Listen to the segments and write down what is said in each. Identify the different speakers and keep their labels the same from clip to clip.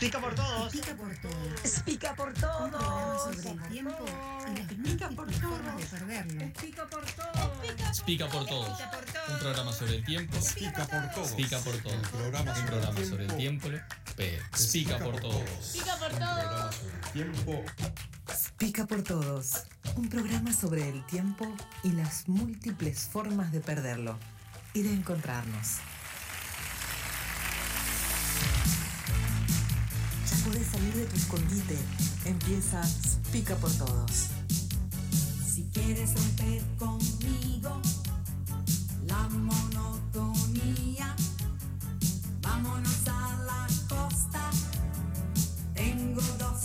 Speaker 1: Pica por todos.
Speaker 2: Pica por todos.
Speaker 3: Pica por
Speaker 2: Un programa
Speaker 3: todos.
Speaker 2: sobre el tiempo y perderlo.
Speaker 4: Pica por todos.
Speaker 5: Pica por todos. Un programa sobre el tiempo.
Speaker 6: Pica por todos.
Speaker 5: Pica por todos.
Speaker 6: Un programa
Speaker 5: sobre el tiempo. Pero pica por todos.
Speaker 4: Pica por todos.
Speaker 6: Tiempo.
Speaker 3: Pica por todos. Un programa sobre el tiempo y las múltiples formas de perderlo y de encontrarnos. De tu escondite. Empieza Pica por todos.
Speaker 7: Si quieres romper conmigo la monotonía, vámonos a la costa. Tengo dos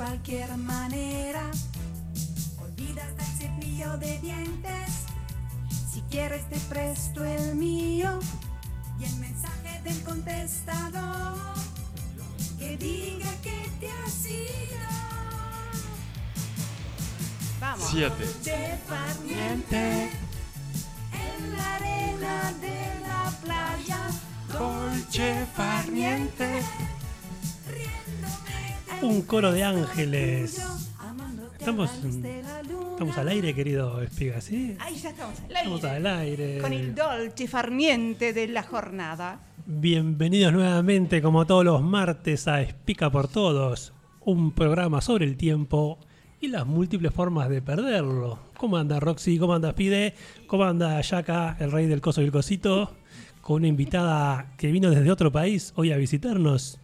Speaker 7: cualquier manera. Olvidas del cepillo de dientes. Si quieres te presto el mío y el mensaje del contestador que diga que te has ido.
Speaker 4: Vamos.
Speaker 6: Siete.
Speaker 7: De farniente en la arena de la playa.
Speaker 6: Dolce farniente.
Speaker 8: Un coro de ángeles. Estamos, estamos al aire, querido Espiga, ¿sí?
Speaker 4: Ahí ya estamos al
Speaker 8: Estamos
Speaker 4: aire.
Speaker 8: al aire.
Speaker 4: Con el dolce farniente de la jornada.
Speaker 8: Bienvenidos nuevamente, como todos los martes, a Espica por Todos, un programa sobre el tiempo y las múltiples formas de perderlo. ¿Cómo anda Roxy? ¿Cómo anda Pide? ¿Cómo anda Yaka, el rey del coso y el cosito? Con una invitada que vino desde otro país hoy a visitarnos.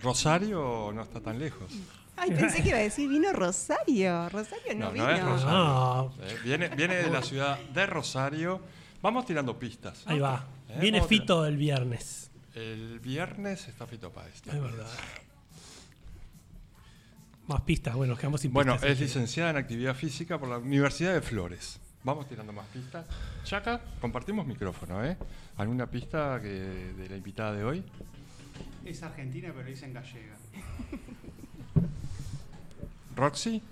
Speaker 6: Rosario no está tan lejos.
Speaker 4: Ay, pensé que iba a decir vino Rosario. Rosario no,
Speaker 6: No,
Speaker 4: vino.
Speaker 6: no es Rosario. Eh, Viene, viene de la ciudad de Rosario. Vamos tirando pistas.
Speaker 8: ahí va.
Speaker 6: Eh,
Speaker 8: Viene. Fito el viernes.
Speaker 6: El viernes está Fito Páez.
Speaker 8: Es verdad. Más pistas, bueno, quedamos sin
Speaker 6: Bueno,
Speaker 8: pistas.
Speaker 6: es licenciada en actividad física por la Universidad de Flores. Vamos tirando más pistas. Chaca, compartimos micrófono, ¿eh? ¿Alguna pista que, de la invitada de hoy?
Speaker 9: Es argentina, pero le dicen gallega.
Speaker 6: Roxy,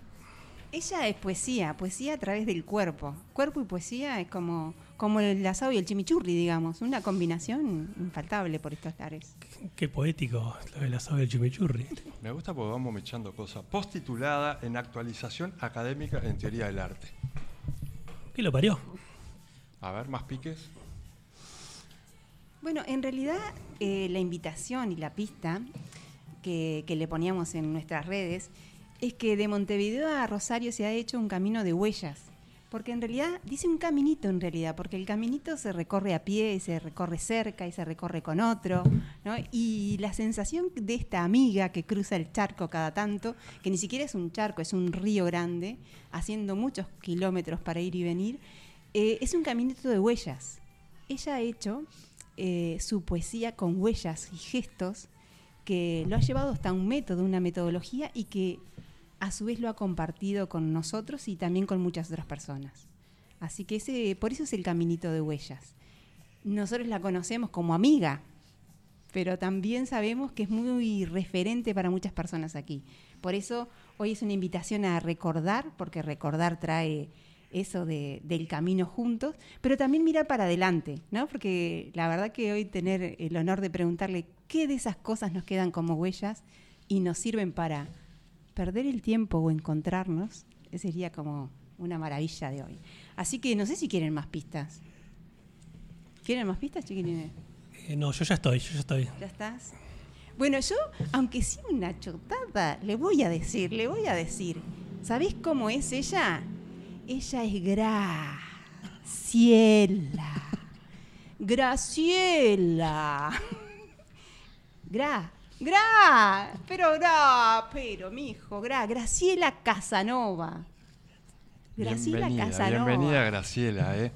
Speaker 4: Ella es poesía, poesía a través del cuerpo. Cuerpo y poesía es como, como el asado y el chimichurri, digamos. Una combinación infaltable por estos lares.
Speaker 8: Qué poético lo del asado del chimichurri.
Speaker 6: me gusta porque vamos mechando cosas. Postitulada en actualización académica en teoría del arte.
Speaker 8: ¿Qué lo parió?
Speaker 6: A ver, más piques.
Speaker 4: Bueno, en realidad eh, la invitación y la pista que, le poníamos en nuestras redes es que de Montevideo a Rosario se ha hecho un camino de huellas. Porque en realidad, dice un caminito en realidad, porque el caminito se recorre a pie, se recorre cerca y se recorre con otro, ¿no? Y la sensación de esta amiga que cruza el charco cada tanto, que ni siquiera es un charco, es un río grande, haciendo muchos kilómetros para ir y venir, eh, es un caminito de huellas. Ella ha hecho eh, su poesía con huellas y gestos que lo ha llevado hasta un método, una metodología y que a su vez lo ha compartido con nosotros y también con muchas otras personas. Así que ese, por eso es el caminito de huellas. Nosotros la conocemos como amiga, pero también sabemos que es muy referente para muchas personas aquí. Por eso hoy es una invitación a recordar, porque recordar trae eso de- del camino juntos, pero también mirar para adelante, ¿no? Porque la verdad que hoy tener el honor de preguntarle qué de esas cosas nos quedan como huellas y nos sirven para perder el tiempo o encontrarnos, sería como una maravilla de hoy. Así que no sé si quieren más pistas. ¿Quieren más pistas, chiquilines?
Speaker 8: Eh, no, yo ya estoy, yo ya estoy.
Speaker 4: ¿Ya estás? Bueno, yo, aunque sea una chotada, le voy a decir, le voy a decir. ¿Sabés cómo es ella? Ella es Graciela. Graciela. Gra, Gra, pero Gra, pero mijo, Gra, Graciela Casanova. Graciela
Speaker 6: bienvenida,
Speaker 4: Casanova.
Speaker 6: bienvenida Graciela, ¿eh?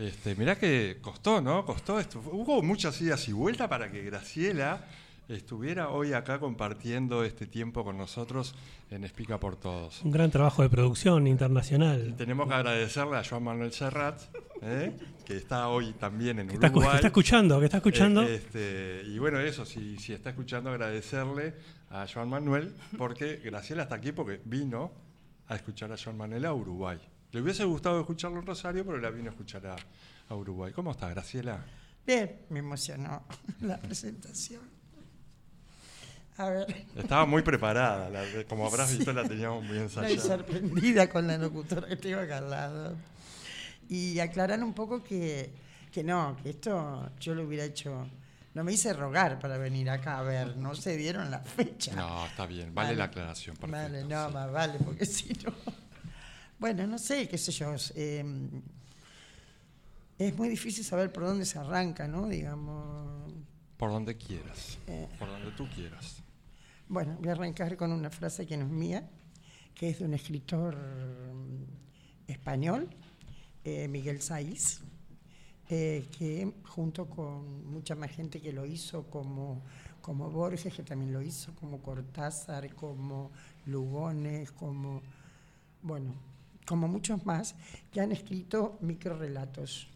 Speaker 6: Este, mirá que costó, ¿no? Costó esto. Hubo muchas idas y vueltas para que Graciela estuviera hoy acá compartiendo este tiempo con nosotros en Explica por Todos.
Speaker 8: Un gran trabajo de producción internacional.
Speaker 6: Tenemos que agradecerle a Joan Manuel Serrat, ¿eh? que está hoy también en
Speaker 8: Que está,
Speaker 6: Uruguay.
Speaker 8: que está escuchando, que está escuchando.
Speaker 6: Eh, este, y bueno, eso, si, si está escuchando, agradecerle a Joan Manuel, porque Graciela está aquí porque vino a escuchar a Joan Manuel a Uruguay. Le hubiese gustado escucharlo en Rosario, pero la vino a escuchar a, a Uruguay. ¿Cómo está, Graciela?
Speaker 1: Bien, me emocionó la presentación. A ver,
Speaker 6: Estaba muy preparada, la- como habrás visto la teníamos muy
Speaker 1: estoy
Speaker 6: ensayada.
Speaker 1: sorprendida con la locutora que tengo acá al lado. Y aclarar un poco que, que no, que esto yo lo hubiera hecho. No me hice rogar para venir acá a ver, no se dieron la fecha.
Speaker 6: No, está bien, vale, la aclaración. Perfecto,
Speaker 1: Vale, no,
Speaker 6: sí.
Speaker 1: más vale, porque si no. Bueno, no sé, qué sé yo. eh, es muy difícil saber por dónde se arranca, ¿no? Digamos.
Speaker 6: Por donde quieras,
Speaker 1: Eh.
Speaker 6: por donde tú quieras.
Speaker 1: Bueno, voy a arrancar con una frase que no es mía, que es de un escritor mm, español, eh, Miguel Saiz, eh, que junto con mucha más gente que lo hizo, como, como Borges, que también lo hizo, como Cortázar, como Lugones, como, bueno, como muchos más, que han escrito microrelatos,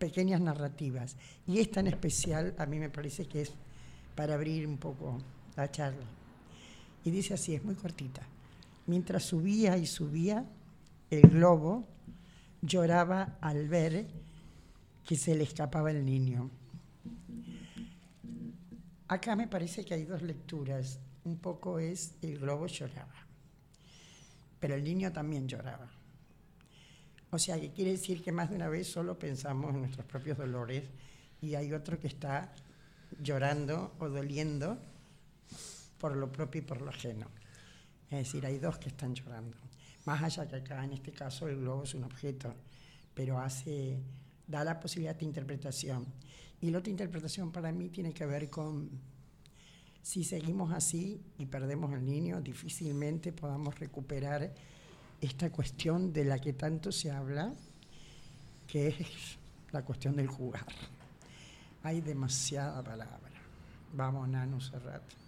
Speaker 1: pequeñas narrativas. Y esta en especial a mí me parece que es para abrir un poco la charla. Y dice así, es muy cortita. Mientras subía y subía, el globo lloraba al ver que se le escapaba el niño. Acá me parece que hay dos lecturas. Un poco es el globo lloraba, pero el niño también lloraba. O sea, que quiere decir que más de una vez solo pensamos en nuestros propios dolores y hay otro que está llorando o doliendo por lo propio y por lo ajeno. Es decir, hay dos que están llorando. Más allá que acá, en este caso, el globo es un objeto, pero hace, da la posibilidad de interpretación. Y la otra interpretación para mí tiene que ver con si seguimos así y perdemos al niño, difícilmente podamos recuperar esta cuestión de la que tanto se habla, que es la cuestión del jugar. Hay demasiada palabra. Vamos, Nano Serrat.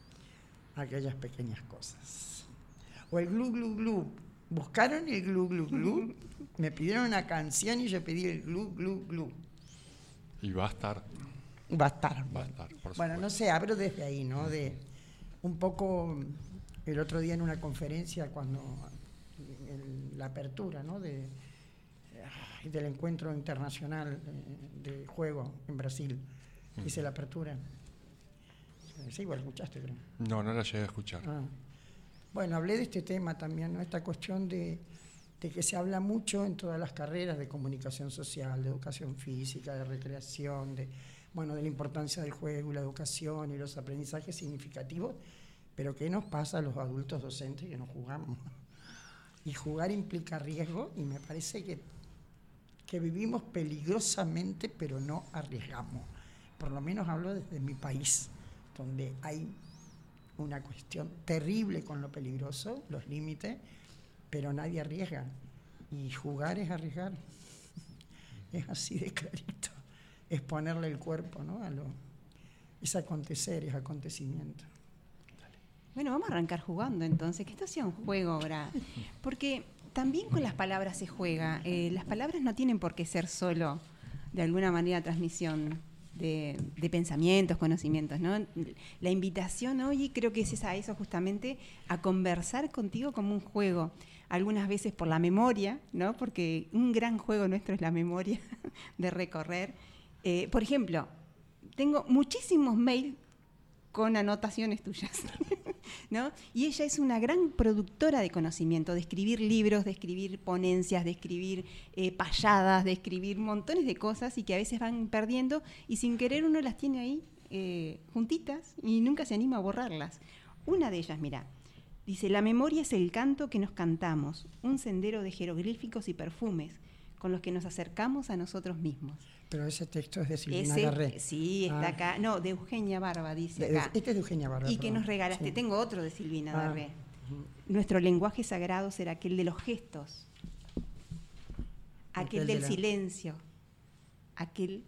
Speaker 1: Aquellas pequeñas cosas. O el glu, glu, glu. Buscaron el glu, glu, glu. Me pidieron una canción y yo pedí el glu, glu, glu.
Speaker 6: Y va a estar,
Speaker 1: Va a estar.
Speaker 6: va a estar, por
Speaker 1: Bueno, no sé, abro desde ahí, ¿no? De un poco el otro día en una conferencia cuando la apertura, ¿no? De, del encuentro internacional eh, de juego en Brasil. Hice la apertura. Sí, igual escuchaste, creo.
Speaker 6: No, no la llegué a escuchar.
Speaker 1: Ah. Bueno, hablé de este tema también, ¿no? Esta cuestión de, de que se habla mucho en todas las carreras de comunicación social, de educación física, de recreación, de, bueno, de la importancia del juego y la educación y los aprendizajes significativos, pero ¿qué nos pasa a los adultos docentes que no jugamos? Y jugar implica riesgo y me parece que, que vivimos peligrosamente, pero no arriesgamos. Por lo menos hablo desde mi país, donde hay una cuestión terrible con lo peligroso, los límites, pero nadie arriesga. Y jugar es arriesgar. Es así de clarito. Es ponerle el cuerpo ¿no? Es acontecer, es acontecimiento.
Speaker 4: Bueno, vamos a arrancar jugando entonces, que esto sea un juego ahora. Porque también con las palabras se juega. Eh, las palabras no tienen por qué ser solo, de alguna manera, transmisión de, pensamientos, conocimientos, ¿no? La invitación hoy creo que es esa, eso justamente, a conversar contigo como un juego. Algunas veces por la memoria, ¿no? Porque un gran juego nuestro es la memoria de recorrer. Eh, por ejemplo, tengo muchísimos mails con anotaciones tuyas. ¿no? Y ella es una gran productora de conocimiento, de escribir libros, de escribir ponencias, de escribir eh, payadas, de escribir montones de cosas y que a veces van perdiendo y sin querer uno las tiene ahí eh, juntitas y nunca se anima a borrarlas. Una de ellas, mira, dice, la memoria es el canto que nos cantamos, un sendero de jeroglíficos y perfumes con los que nos acercamos a nosotros mismos.
Speaker 1: Pero ese texto es de Silvina
Speaker 4: Ese-
Speaker 1: Garré.
Speaker 4: Sí, está
Speaker 1: Ah.
Speaker 4: acá. No, de Eugenia Barba, dice acá.
Speaker 1: este es de Eugenia Barba.
Speaker 4: Y que nos regalaste.
Speaker 1: Sí.
Speaker 4: Tengo otro de Silvina
Speaker 1: Ah.
Speaker 4: Nuestro lenguaje sagrado será aquel de los gestos, aquel
Speaker 1: Aquel de
Speaker 4: del
Speaker 1: la-
Speaker 4: silencio, aquel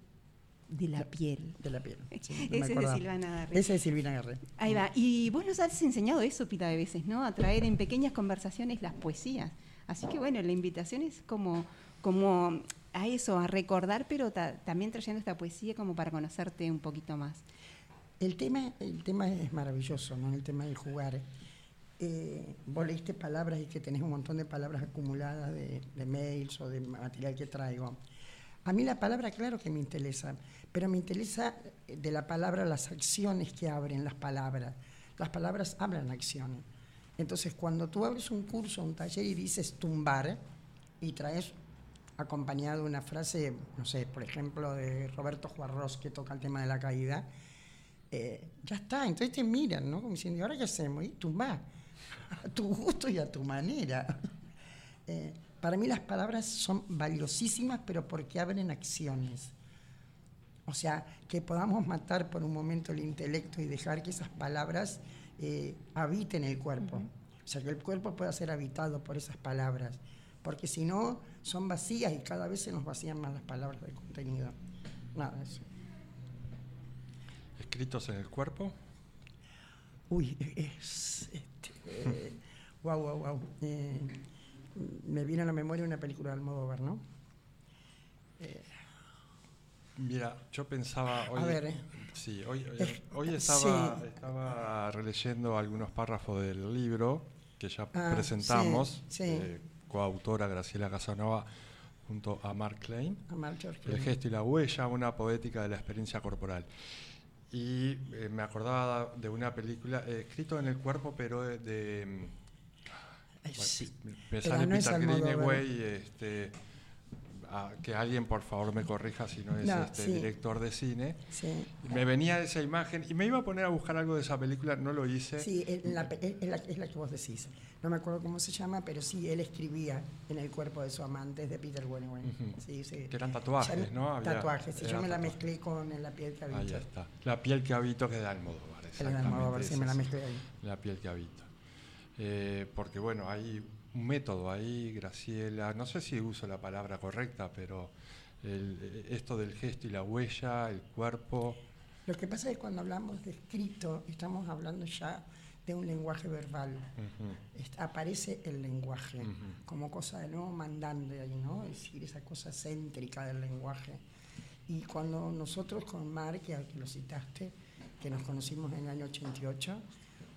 Speaker 4: de la piel.
Speaker 1: De la piel. sí, no
Speaker 4: Ese es de. Silvana Garré.
Speaker 1: Ese es de Silvina Garré.
Speaker 4: Ahí va. Y vos nos has enseñado eso, pila de veces, ¿no? A traer en pequeñas conversaciones las poesías. Así que bueno, la invitación es como, como a eso, a recordar, pero ta- también trayendo esta poesía como para conocerte un poquito más.
Speaker 1: El tema, el tema es maravilloso, ¿no? El tema del jugar. Eh, vos leíste palabras y que tenés un montón de palabras acumuladas de, de mails o de material que traigo. A mí la palabra, claro que me interesa, pero me interesa de la palabra las acciones que abren las palabras. Las palabras hablan acciones. Entonces, cuando tú abres un curso, un taller y dices tumbar y traes acompañado una frase, no sé, por ejemplo, de Roberto Juarros que toca el tema de la caída, eh, ya está, entonces te miran, ¿no? Como diciendo, ¿y ahora qué hacemos? Y tumba, a tu gusto y a tu manera. Eh, para mí las palabras son valiosísimas, pero porque abren acciones. O sea, que podamos matar por un momento el intelecto y dejar que esas palabras eh, habiten el cuerpo. O sea, que el cuerpo pueda ser habitado por esas palabras. Porque si no, son vacías y cada vez se nos vacían más las palabras del contenido. Nada, eso.
Speaker 6: ¿Escritos en el cuerpo?
Speaker 1: Uy, es. Este, eh, wow, wow, wow. Eh, me viene a la memoria una película de Almodóvar, ¿no? Eh,
Speaker 6: Mira, yo pensaba hoy.
Speaker 1: A ver, eh.
Speaker 6: Sí, hoy, hoy- hoy estaba,
Speaker 1: sí.
Speaker 6: estaba releyendo algunos párrafos del libro que ya
Speaker 1: Ah,
Speaker 6: presentamos.
Speaker 1: sí, sí.
Speaker 6: Eh, coautora Graciela Casanova junto a Mark Klein.
Speaker 1: a
Speaker 6: El gesto y la huella, una poética de la experiencia corporal. Y eh, me acordaba de una película, eh, escrito en el cuerpo, pero de... de,
Speaker 1: sí.
Speaker 6: me sale
Speaker 1: no
Speaker 6: Peter. Greenaway, este, que alguien por favor me corrija si no es
Speaker 1: No,
Speaker 6: este,
Speaker 1: sí.
Speaker 6: director de cine.
Speaker 1: Sí.
Speaker 6: Me venía esa imagen y me iba a poner a buscar algo de esa película, no lo hice.
Speaker 1: Sí, es la, la- la que vos decís. No me acuerdo cómo se llama, pero sí, él escribía en el cuerpo de su amante, es de Peter Greenaway.
Speaker 6: Ujú.
Speaker 1: sí, sí.
Speaker 6: Que eran tatuajes,
Speaker 1: Ya
Speaker 6: ¿no? Había-
Speaker 1: tatuajes, sí, yo me la mezclé con En la piel que habito.
Speaker 6: Ahí está. La piel que habito que es de Almodóvar.
Speaker 1: El Almodóvar, sí, me la mezclé ahí.
Speaker 6: La piel que habito. Eh, porque bueno, hay un método ahí, Graciela, no sé si uso la palabra correcta, pero el- esto del gesto y la huella, el cuerpo,
Speaker 1: Lo que pasa es que cuando hablamos de escrito, estamos hablando ya de un lenguaje verbal. aparece el lenguaje como cosa de nuevo mandante ahí, ¿no? Es decir, esa cosa céntrica del lenguaje. Y cuando nosotros con Mark, que lo citaste, que nos conocimos en el año 88,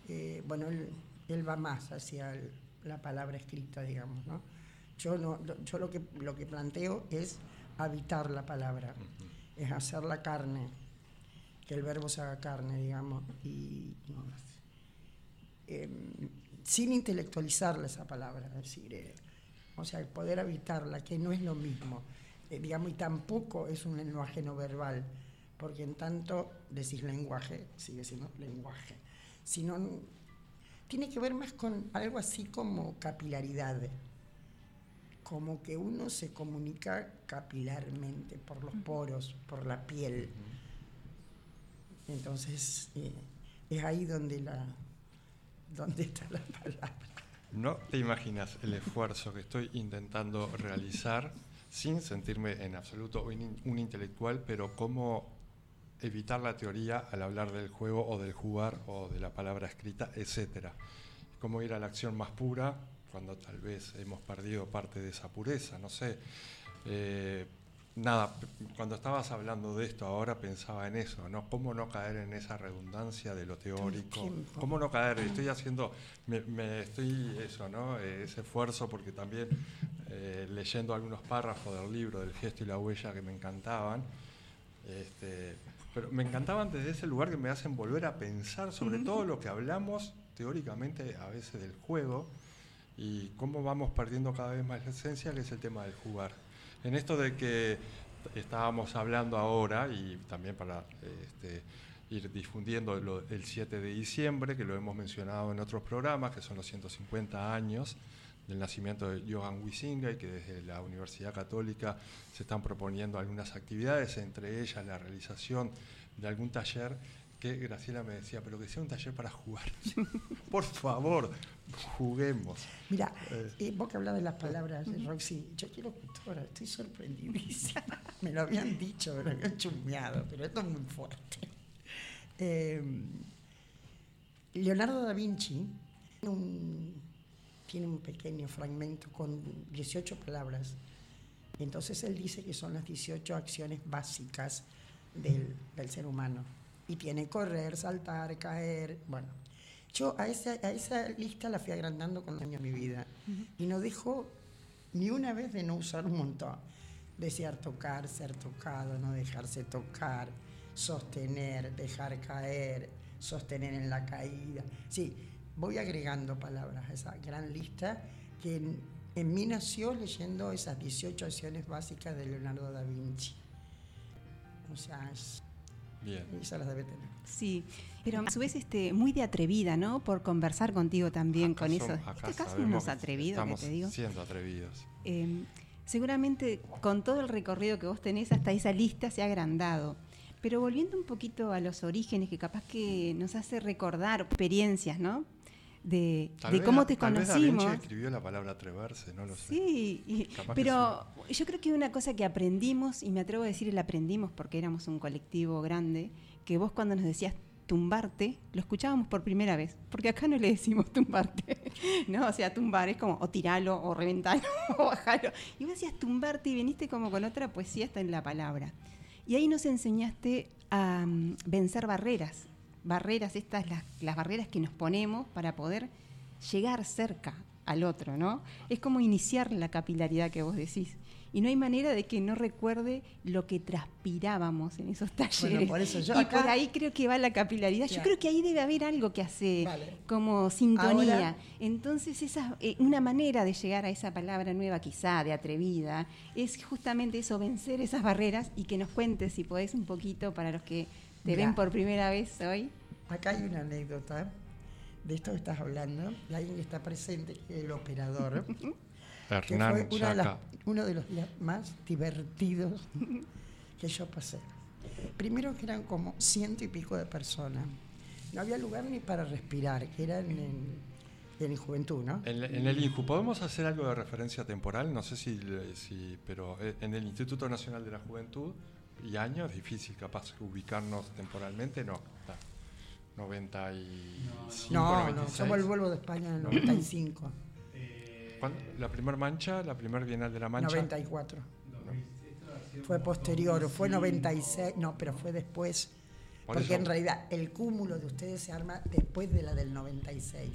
Speaker 1: eh, bueno, él, él va más hacia el- la palabra escrita, digamos, ¿no? Yo, no, yo lo, que, lo que planteo es habitar la palabra, es hacer la carne, que el verbo se haga carne, digamos, y, y eh, sin intelectualizarla esa palabra, es decir, eh, o sea, poder habitarla, que no es lo mismo, eh, digamos, y tampoco es un lenguaje no verbal, porque en tanto decís lenguaje, sigue siendo lenguaje, sino tiene que ver más con algo así como capilaridad, como que uno se comunica capilarmente por los poros, por la piel. Entonces, eh, es ahí donde, la, donde está la palabra.
Speaker 6: no te imaginas el esfuerzo que estoy intentando realizar sin sentirme en absoluto un, un intelectual, pero cómo evitar la teoría al hablar del juego o del jugar o de la palabra escrita, etcétera. Cómo ir a la acción más pura cuando tal vez hemos perdido parte de esa pureza, no sé. Eh, nada, cuando estabas hablando de esto ahora pensaba en eso, ¿no? Cómo no caer en esa redundancia de lo teórico, cómo no caer, estoy haciendo, me, me estoy eso, ¿no? Eh, ese esfuerzo porque también eh, leyendo algunos párrafos del libro del gesto y la huella que me encantaban, este, pero me encantaban desde ese lugar que me hacen volver a pensar sobre todo lo que hablamos teóricamente a veces del juego y cómo vamos perdiendo cada vez más la esencia, que es el tema del jugar. En esto de que estábamos hablando ahora y también para este, ir difundiendo lo- el 7 de diciembre, que lo hemos mencionado en otros programas, que son los 150 años del nacimiento de Johann Huizinga y que desde la Universidad Católica se están proponiendo algunas actividades, entre ellas la realización de algún taller que Graciela me decía, pero que sea un taller para jugar. Por favor, juguemos.
Speaker 1: Mira,
Speaker 6: Eh.
Speaker 1: eh, vos que hablas de las palabras, eh, Roxy, yo quiero ahora estoy sorprendidísima. me lo habían dicho, me lo habían chummeado, pero esto es muy fuerte. Eh, Leonardo da Vinci un, tiene un pequeño fragmento con 18 palabras. Entonces él dice que son las 18 acciones básicas del, del ser humano. Y tiene correr, saltar, caer. Bueno, yo a esa, a esa lista la fui agrandando con los años de mi vida. Y no dejo ni una vez de no usar un montón. Desear tocar, ser tocado, no dejarse tocar, sostener, dejar caer, sostener en la caída. Sí, voy agregando palabras a esa gran lista que en, en mí nació leyendo esas 18 acciones básicas de Leonardo da Vinci. O sea, es,
Speaker 6: Bien.
Speaker 1: ella las debe tener.
Speaker 4: Sí, pero a su vez este, muy de atrevida, ¿no? Por conversar contigo también
Speaker 6: Acá
Speaker 4: con eso.
Speaker 6: acá
Speaker 4: Este caso unos atrevidos, que
Speaker 6: estamos
Speaker 4: te digo.
Speaker 6: siendo atrevidos.
Speaker 4: Eh, seguramente con todo el recorrido que vos tenés, hasta esa lista se ha agrandado. Pero volviendo un poquito a los orígenes, que capaz que nos hace recordar experiencias, ¿no? De,
Speaker 6: Tal
Speaker 4: de
Speaker 6: vez-
Speaker 4: cómo te
Speaker 6: tal vez Da Vinci
Speaker 4: conocimos.
Speaker 6: escribió la palabra atreverse, no lo sé.
Speaker 4: Sí, y- pero yo creo que una cosa que aprendimos, y me atrevo a decir el aprendimos porque éramos un colectivo grande, que vos cuando nos decías tumbarte, lo escuchábamos por primera vez, porque acá no le decimos tumbarte, ¿no? O sea, tumbar es como o tiralo, o reventalo, o bajalo. Y vos decías tumbarte y viniste como con otra poesía hasta en la palabra. Y ahí nos enseñaste a mm, vencer barreras, barreras estas, las, las barreras que nos ponemos para poder llegar cerca al otro, ¿no? Es como iniciar la capilaridad que vos decís. Y no hay manera de que no recuerde lo que transpirábamos en esos talleres.
Speaker 1: por eso yo
Speaker 4: y
Speaker 1: acá-
Speaker 4: por ahí creo que va la capilaridad. Yo creo que ahí debe haber algo que hace
Speaker 1: Vale.
Speaker 4: como sintonía.
Speaker 1: Ahora-
Speaker 4: Entonces, esa, eh, una manera de llegar a esa palabra nueva, quizá de atrevida, es justamente eso, vencer esas barreras y que nos cuentes, si podés, un poquito para los que te
Speaker 1: Mirá.
Speaker 4: ven por primera vez hoy.
Speaker 1: Acá hay una anécdota de esto que estás hablando, alguien que está presente, que es el operador, que
Speaker 6: Hernán
Speaker 1: fue una de las- uno de los días más divertidos que yo pasé. Primero que eran como ciento y pico de personas. No había lugar ni para respirar, que eran en, en juventud, ¿no?
Speaker 6: En, en el INJU, ¿podemos hacer algo de referencia temporal? No sé si, si- pero eh, en el Instituto Nacional de la Juventud y año es difícil capaz ubicarnos temporalmente, no. está. 95,
Speaker 1: No, no,
Speaker 6: 96.
Speaker 1: somos el vuelo de España en el 95,
Speaker 6: ¿Cuándo? La primer mancha, la primer Bienal de la Mancha.
Speaker 1: 94. Fue posterior, fue 96, no, pero fue después.
Speaker 6: Por
Speaker 1: porque
Speaker 6: eso-
Speaker 1: en realidad el cúmulo de ustedes se arma después de la del 96.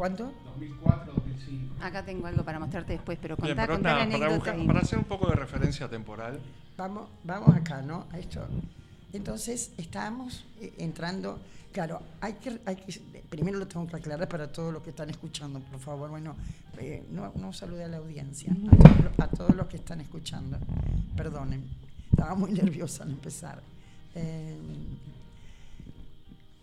Speaker 1: ¿Cuánto?
Speaker 9: 2004, 2005.
Speaker 4: Acá tengo algo para mostrarte después, pero
Speaker 6: Bien,
Speaker 4: contá,
Speaker 6: pero
Speaker 4: contá la
Speaker 6: para,
Speaker 4: anécdota.
Speaker 6: buscar-
Speaker 4: y-
Speaker 6: para hacer un poco de referencia temporal,
Speaker 1: Vamos, vamos acá, ¿no? A esto. Entonces, estábamos eh, entrando. Claro, hay que, hay que. Primero lo tengo que aclarar para todos los que están escuchando, por favor. Bueno, eh, no, no salude a la audiencia, a todos, los- a todos los que están escuchando. Perdonen, estaba muy nerviosa al empezar. Eh,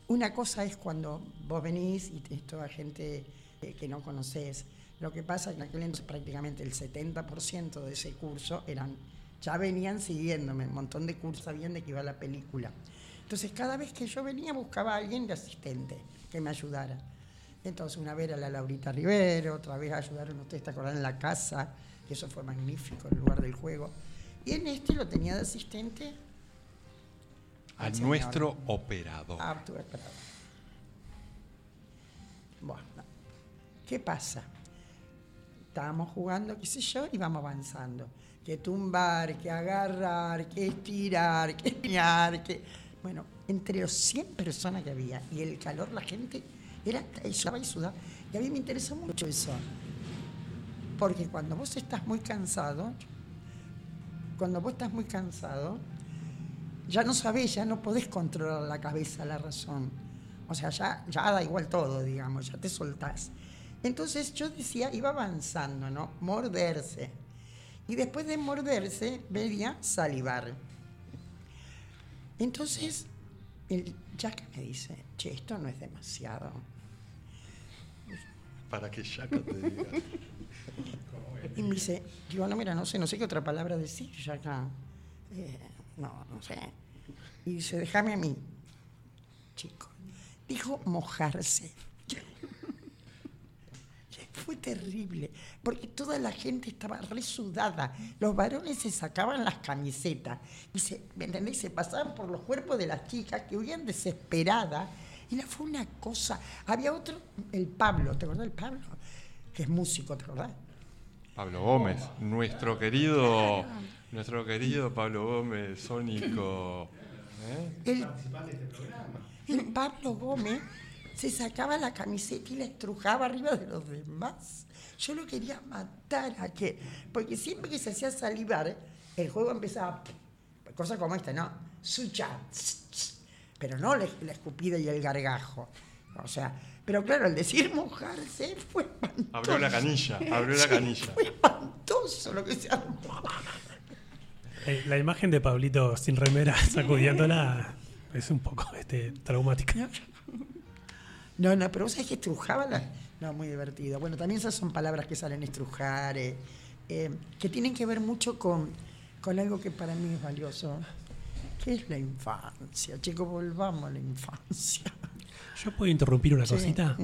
Speaker 1: una cosa es cuando vos venís y es toda gente eh, que no conoces. Lo que pasa es que en aquel entonces prácticamente el 70% de ese curso eran, ya venían siguiéndome, un montón de cursos sabían de que iba la película. Entonces cada vez que yo venía buscaba a alguien de asistente que me ayudara. Entonces una vez era la Laurita Rivero, otra vez ayudaron ustedes, ¿te acordás? En la casa, que eso fue magnífico, el lugar del juego. Y en este lo tenía de asistente
Speaker 6: a
Speaker 1: señor.
Speaker 6: nuestro operador.
Speaker 1: Ah, estuve esperando. Bueno, ¿qué pasa? Estábamos jugando, qué sé yo, y vamos avanzando. Que tumbar, que agarrar, que estirar, que piñar, que... Bueno, entre los 100 personas que había y el calor, la gente era y sudaba y sudaba. Y a mí me interesa mucho eso. Porque cuando vos estás muy cansado, cuando vos estás muy cansado, ya no sabés, ya no podés controlar la cabeza, la razón. O sea, ya, ya da igual todo, digamos, ya te soltás. Entonces yo decía, iba avanzando, ¿no? Morderse. Y después de morderse, venía salivar. Entonces, el Jack me dice, che, esto no es demasiado.
Speaker 6: Para que Chaca te diga.
Speaker 1: Y me dice, digo, no, mira, no sé, no sé qué otra palabra decir, Jack. Eh, no, no sé. Y dice, déjame a mí. Chico. Dijo mojarse. Fue terrible, porque toda la gente estaba resudada. Los varones se sacaban las camisetas y se, ¿me entendés? Se pasaban por los cuerpos de las chicas que huían desesperadas. Y la, fue una cosa. Había otro, el Pablo, ¿te acordás del Pablo? Que es músico, ¿te acordás?
Speaker 6: Pablo Gómez, nuestro querido, nuestro querido Pablo Gómez, sónico. ¿eh?
Speaker 1: El, el Pablo Gómez se sacaba la camiseta y la estrujaba arriba de los demás. Yo lo quería matar a que, porque siempre que se hacía salivar, el juego empezaba, cosas como esta, ¿no? Sucha, pero no la la escupida y el gargajo. O sea, pero claro, al decir mojarse fue espantoso.
Speaker 6: Abrió la canilla, abrió la
Speaker 1: Sí,
Speaker 6: canilla.
Speaker 1: Fue espantoso lo que se armó.
Speaker 8: Eh, la imagen de Pablito sin remera sacudiéndola es un poco este, traumática.
Speaker 1: No, no, pero vos sabés que estrujaba la... No, muy divertido. Bueno, también esas son palabras que salen estrujar, eh, eh, que tienen que ver mucho con, con algo que para mí es valioso, que es la infancia. Chicos, volvamos a la infancia.
Speaker 8: Yo puedo interrumpir una
Speaker 1: Sí,
Speaker 8: cosita.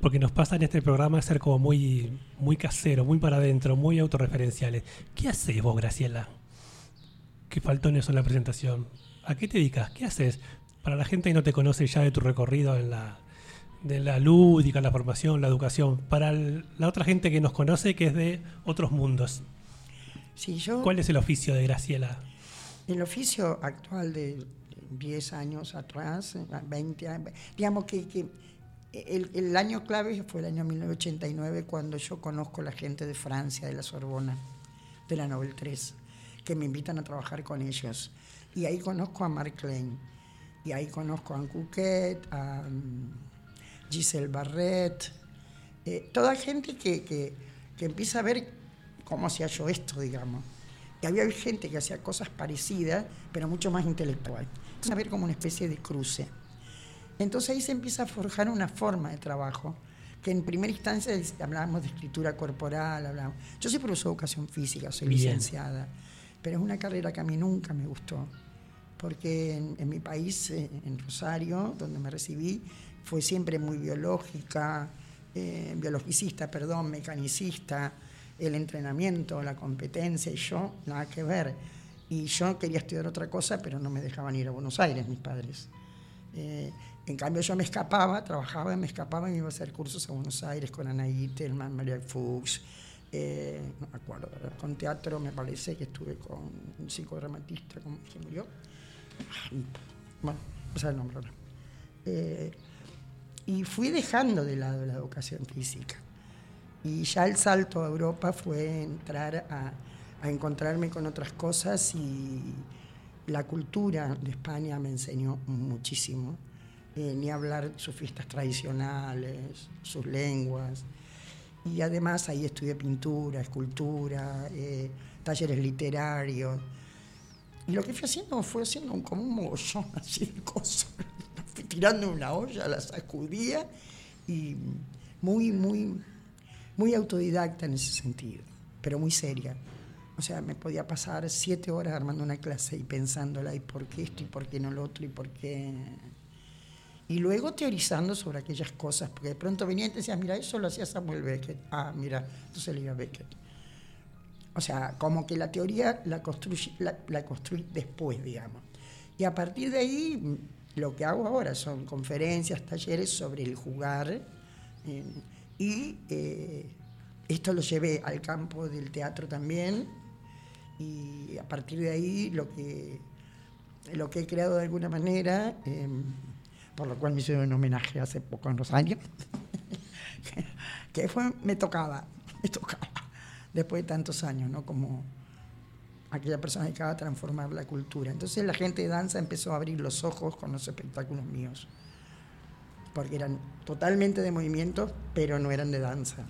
Speaker 8: Porque nos pasa en este programa ser como muy, muy casero, muy para adentro, muy autorreferenciales. ¿Qué haces vos, Graciela? ¿Qué faltó en eso en la presentación? ¿A qué te dedicas? ¿Qué haces? Para la gente que no te conoce ya de tu recorrido en la, de la lúdica, la formación, la educación. Para el- la otra gente que nos conoce que es de otros mundos.
Speaker 1: Sí, yo...
Speaker 8: ¿Cuál es el oficio de Graciela?
Speaker 1: El oficio actual de 10 años atrás, 20 años, digamos que, que el, el año clave fue el año 1989 cuando yo conozco a la gente de Francia, de la Sorbona, de la Nobel 3, que me invitan a trabajar con ellos. Y ahí conozco a Marc Klein, y ahí conozco a Anne Couquet, a mm, Giselle Barret, eh, toda gente que, que- que empieza a ver cómo hacía yo esto, digamos. Y había gente que hacía cosas parecidas, pero mucho más intelectual. Entonces, a ver como una especie de cruce. Entonces ahí se empieza a forjar una forma de trabajo, que en primera instancia hablábamos de escritura corporal, hablábamos. Yo soy profesor de educación física, soy
Speaker 8: Bien.
Speaker 1: licenciada, pero es una carrera que a mí nunca me gustó, porque en, en mi país, eh, en Rosario, donde me recibí, fue siempre muy biológica, eh, biologicista, perdón, mecanicista, el entrenamiento, la competencia, y yo, nada que ver. Y yo quería estudiar otra cosa, pero no me dejaban ir a Buenos Aires, mis padres. Eh, en cambio, yo me escapaba, trabajaba, me escapaba y me iba a hacer cursos a Buenos Aires con Anaí Telman, María Fuchs, eh, no me acuerdo, con teatro me parece que estuve con un psicodramatista, ¿cómo se murió? Bueno, no sé el nombre ahora. Eh, y fui dejando de lado la educación física. Y ya el salto a Europa fue entrar a, a encontrarme con otras cosas y la cultura de España me enseñó muchísimo. Eh, ni hablar sus fiestas tradicionales, sus lenguas. Y además ahí estudié pintura, escultura, eh, talleres literarios. Y lo que fui haciendo fue haciendo como un mogollón así de cosas. Fui tirando una olla, la sacudía y muy, muy, muy autodidacta en ese sentido, pero muy seria. O sea, me podía pasar siete horas armando una clase y pensándola, y por qué esto, y por qué no lo otro, y por qué... Y luego teorizando sobre aquellas cosas, porque de pronto venía y te mira, eso lo hacía Samuel Beckett. Ah, mira, entonces leía Beckett. O sea, como que la teoría la construí, la, la construí después, digamos. Y a partir de ahí, lo que hago ahora son conferencias, talleres sobre el jugar. eh, y eh, esto lo llevé al campo del teatro también. Y a partir de ahí, lo que, lo que he creado de alguna manera, eh, por lo cual me hicieron un homenaje hace poco en Rosario, que fue, me tocaba, me tocaba, después de tantos años, ¿no? Como aquella persona que acaba de transformar la cultura. Entonces la gente de danza empezó a abrir los ojos con los espectáculos míos, porque eran totalmente de movimiento, pero no eran de danza.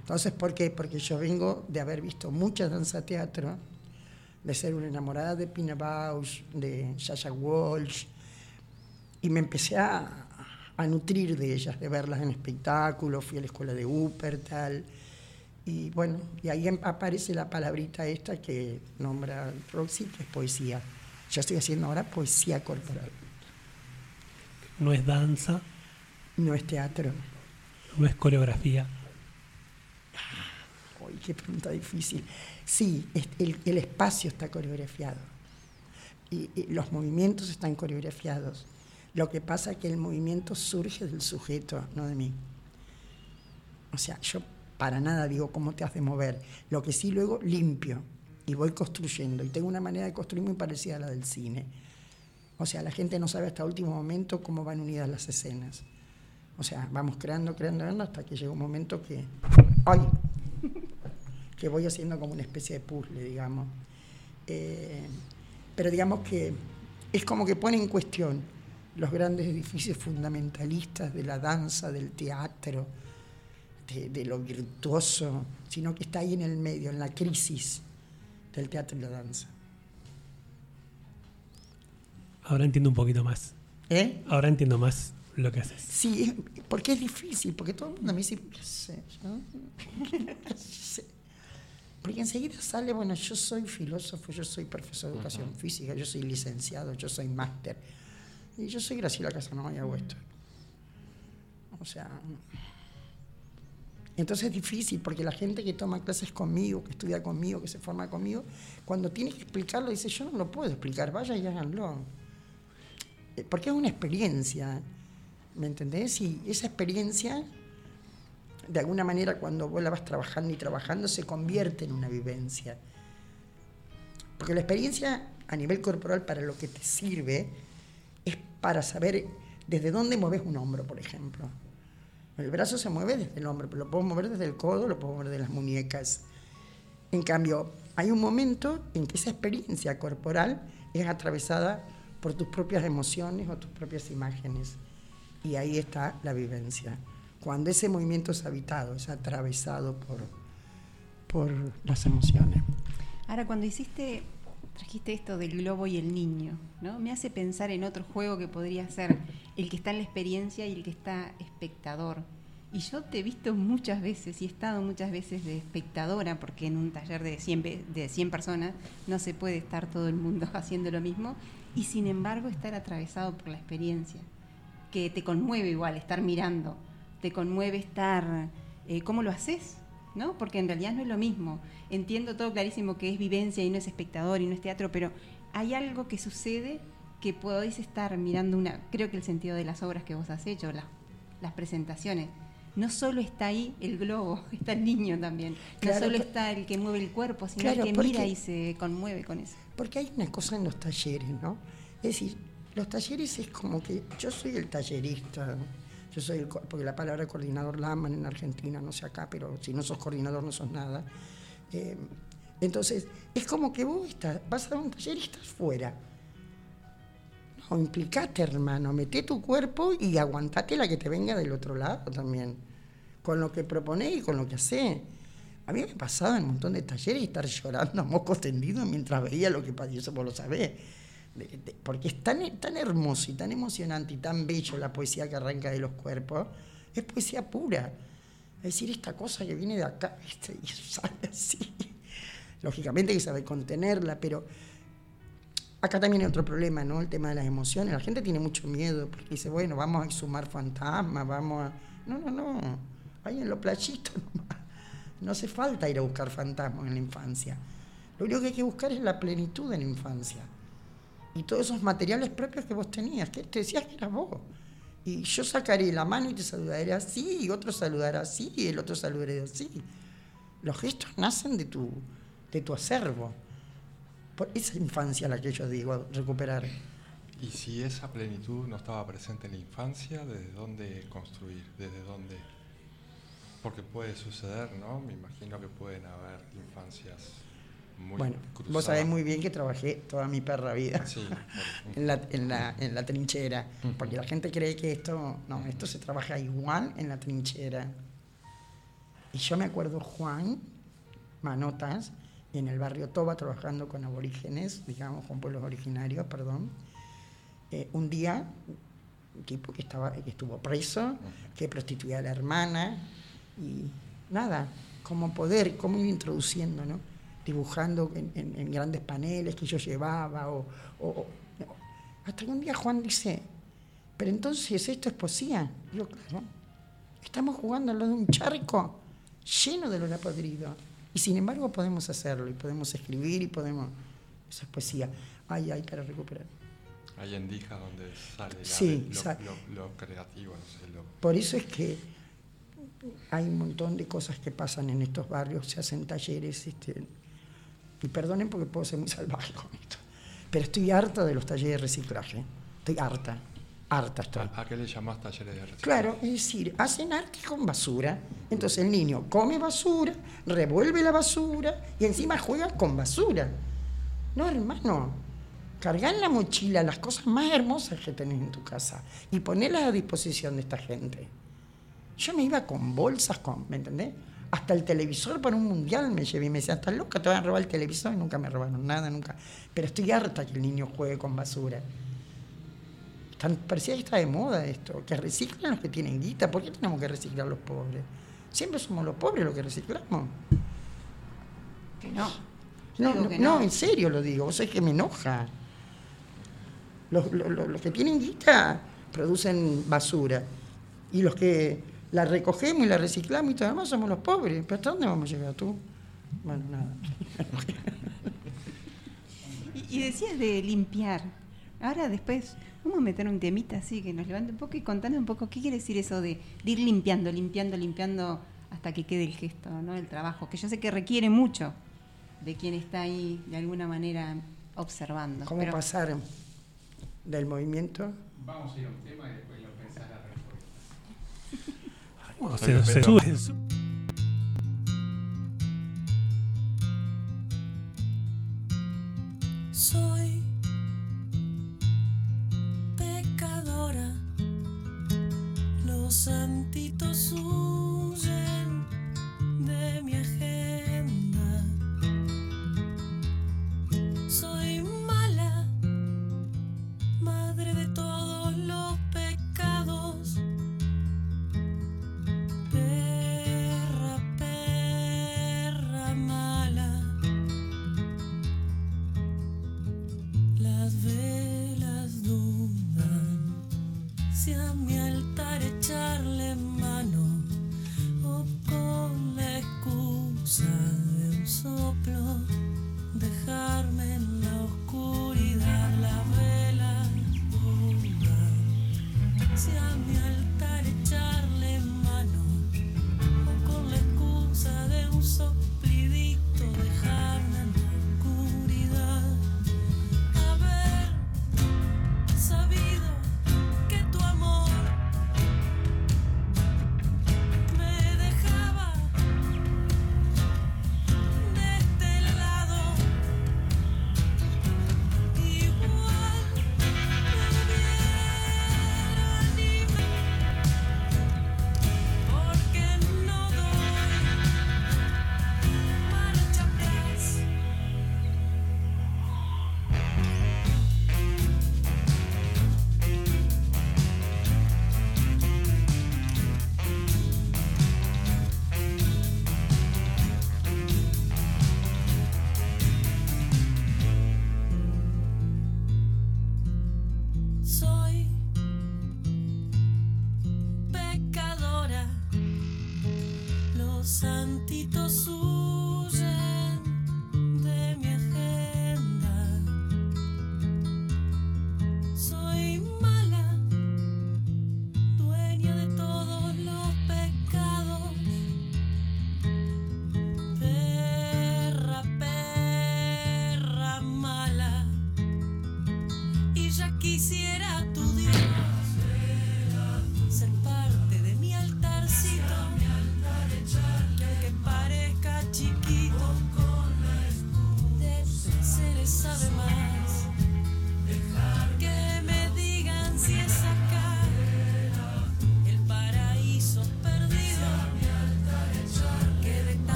Speaker 1: Entonces, ¿por qué? Porque yo vengo de haber visto mucha danza teatro, de ser una enamorada de Pina Bausch, de Sasha Walsh, y me empecé a, a nutrir de ellas, de verlas en espectáculos, fui a la escuela de Wuppertal, y bueno, y ahí em- aparece la palabrita esta que nombra Roxy, que es poesía. Yo estoy haciendo ahora poesía corporal,
Speaker 8: No es danza,
Speaker 1: no es teatro.
Speaker 8: no es coreografía.
Speaker 1: Uy, qué pregunta difícil. Sí, el, el espacio está coreografiado. Y, y los movimientos están coreografiados. Lo que pasa es que el movimiento surge del sujeto, no de mí. O sea, yo para nada digo cómo te has de mover. Lo que sí luego limpio y voy construyendo. Y tengo una manera de construir muy parecida a la del cine. O sea, la gente no sabe hasta el último momento cómo van unidas las escenas. O sea, vamos creando, creando, creando hasta que llega un momento que. ¡Ay! Que voy haciendo como una especie de puzzle, digamos. Eh, pero digamos que es como que pone en cuestión los grandes edificios fundamentalistas de la danza, del teatro, de, de lo virtuoso, sino que está ahí en el medio, en la crisis del teatro y la danza.
Speaker 8: Ahora entiendo un poquito más.
Speaker 1: ¿Eh?
Speaker 8: Ahora entiendo más lo que haces.
Speaker 1: Sí, porque es difícil, porque todo el mundo me dice, ¿qué sé? ¿Qué sé? Porque enseguida sale, bueno, yo soy filósofo, yo soy profesor de educación física, yo soy licenciado, yo soy máster. Y yo soy Graciela Casanova y hago esto. O sea. Entonces es difícil, porque la gente que toma clases conmigo, que estudia conmigo, que se forma conmigo, cuando tiene que explicarlo, dice, yo no lo puedo explicar, vaya y háganlo. Eh, Porque es una experiencia, ¿me entendés? Y esa experiencia, de alguna manera, cuando vos la vas trabajando y trabajando, se convierte en una vivencia. Porque la experiencia a nivel corporal para lo que te sirve es para saber desde dónde mueves un hombro, por ejemplo. El brazo se mueve desde el hombro, pero lo puedo mover desde el codo, lo puedo mover de las muñecas. En cambio, hay un momento en que esa experiencia corporal es atravesada por tus propias emociones o tus propias imágenes. Y ahí está la vivencia. Cuando ese movimiento es habitado, es atravesado por, por las emociones.
Speaker 4: Ahora, cuando hiciste, trajiste esto del globo y el niño, ¿no? Me hace pensar en otro juego que podría ser el que está en la experiencia y el que está espectador. Y yo te he visto muchas veces y he estado muchas veces de espectadora, porque en un taller de 100, pe- de 100 personas no se puede estar todo el mundo haciendo lo mismo, y sin embargo estar atravesado por la experiencia, que te conmueve igual estar mirando, te conmueve estar, eh, ¿cómo lo haces? ¿No? Porque en realidad no es lo mismo. Entiendo todo clarísimo que es vivencia y no es espectador y no es teatro, pero hay algo que sucede que podéis estar mirando una, creo que el sentido de las obras que vos has hecho, las, las presentaciones. No solo está ahí el globo, está el niño también.
Speaker 1: Claro,
Speaker 4: no solo está el que mueve el cuerpo, sino
Speaker 1: Claro,
Speaker 4: el que
Speaker 1: porque-
Speaker 4: mira y se conmueve con eso.
Speaker 1: Porque hay una cosa en los talleres, ¿no? Es decir, los talleres es como que yo soy el tallerista, yo soy el, porque la palabra coordinador la aman en Argentina, no sé acá, pero si no sos coordinador no sos nada. Eh, entonces, es como que vos estás, vas a dar un taller y estás fuera. No, implicate, hermano, mete tu cuerpo y aguantate la que te venga del otro lado también. Con lo que proponés y con lo que hacés. A mí me pasaba en un montón de talleres estar llorando a mocos tendidos mientras veía lo que pasaba, y eso vos lo sabés. De- porque es tan, tan hermoso y tan emocionante y tan bello la poesía que arranca de los cuerpos, es poesía pura. Es decir, esta cosa que viene de acá, ¿viste? y sale así. Lógicamente que saber contenerla, pero acá también hay otro problema, ¿no? El tema de las emociones. La gente tiene mucho miedo porque dice, bueno, vamos a exhumar fantasmas, vamos a... No, no, no. Ahí en los playitos nomás. No hace falta ir a buscar fantasmas en la infancia. Lo único que hay que buscar es la plenitud en la infancia. Y todos esos materiales propios que vos tenías, que te decías que eras vos. Y yo sacaré la mano y te saludaré así, y otro saludará así, y el otro saludaré así. Los gestos nacen de tu, de tu acervo. Por esa infancia la que yo digo, recuperar.
Speaker 6: Y si esa plenitud no estaba presente en la infancia, ¿desde dónde construir? ¿Desde dónde? Porque puede suceder, ¿no? Me imagino que pueden haber infancias muy
Speaker 1: Bueno,
Speaker 6: cruzadas.
Speaker 1: vos sabés muy bien que trabajé toda mi perra vida
Speaker 6: Sí,
Speaker 1: en, la, en, la, en la trinchera, porque la gente cree que esto, no, esto se trabaja igual en la trinchera. Y yo me acuerdo Juan Manotas en el barrio Toba trabajando con aborígenes, digamos, con pueblos originarios, perdón. Eh, un día, un tipo que, estaba, que estuvo preso, que prostituía a la hermana, y nada, cómo poder, cómo ir introduciendo, ¿no? Dibujando en, en- en grandes paneles que yo llevaba, o, o- o- hasta que un día Juan dice, pero entonces esto es poesía. Digo, claro, estamos jugando al lado de un charco lleno de olor podrido. Y sin embargo podemos hacerlo, y podemos escribir, y podemos... Eso es poesía. Ay, ay, para recuperar.
Speaker 6: Ahí en Dija donde sale la-
Speaker 1: Sí,
Speaker 6: lo,
Speaker 1: sa-
Speaker 6: lo- lo creativo, no sé, lo-
Speaker 1: Por eso es que hay un montón de cosas que pasan en estos barrios, se hacen talleres, este, y perdonen porque puedo ser muy salvaje con esto, pero estoy harta de los talleres de reciclaje, estoy harta, harta estoy.
Speaker 6: ¿A qué le llamás talleres de reciclaje?
Speaker 1: Claro, es decir, hacen arte con basura. Entonces el niño come basura, revuelve la basura y encima juega con basura. No, hermano, cargar en la mochila las cosas más hermosas que tenés en tu casa y ponerlas a disposición de esta gente. Yo me iba con bolsas, con, ¿me entendés? Hasta el televisor para un mundial me llevé y me decía, estás loca, te van a robar el televisor y nunca me robaron nada, nunca. Pero estoy harta que el niño juegue con basura. Tan, parecía que está de moda esto, que reciclan los que tienen guita. ¿Por qué tenemos que reciclar los pobres? Siempre somos los pobres los que reciclamos.
Speaker 4: Que no.
Speaker 1: No, no,
Speaker 4: que
Speaker 1: no,
Speaker 4: no.
Speaker 1: en serio lo digo, vos sabés que me enoja. Los, los- los- los que tienen guita producen basura. Y los que la recogemos y la reciclamos y todo lo demás somos los pobres. ¿Pero hasta dónde vamos a llegar tú? Bueno, nada.
Speaker 4: Y, y decías de limpiar. Ahora después vamos a meter un temita así que nos levante un poco y contanos un poco qué quiere decir eso de, de ir limpiando, limpiando, limpiando hasta que quede el gesto, ¿no? El trabajo, que yo sé que requiere mucho de quien está ahí de alguna manera observando.
Speaker 1: ¿Cómo
Speaker 4: Pero-
Speaker 1: pasar del movimiento?
Speaker 9: Vamos a ir a un tema y después lo pensás la respuesta.
Speaker 8: Bueno, se, se sube-
Speaker 7: Soy pecadora, los santitos los santitos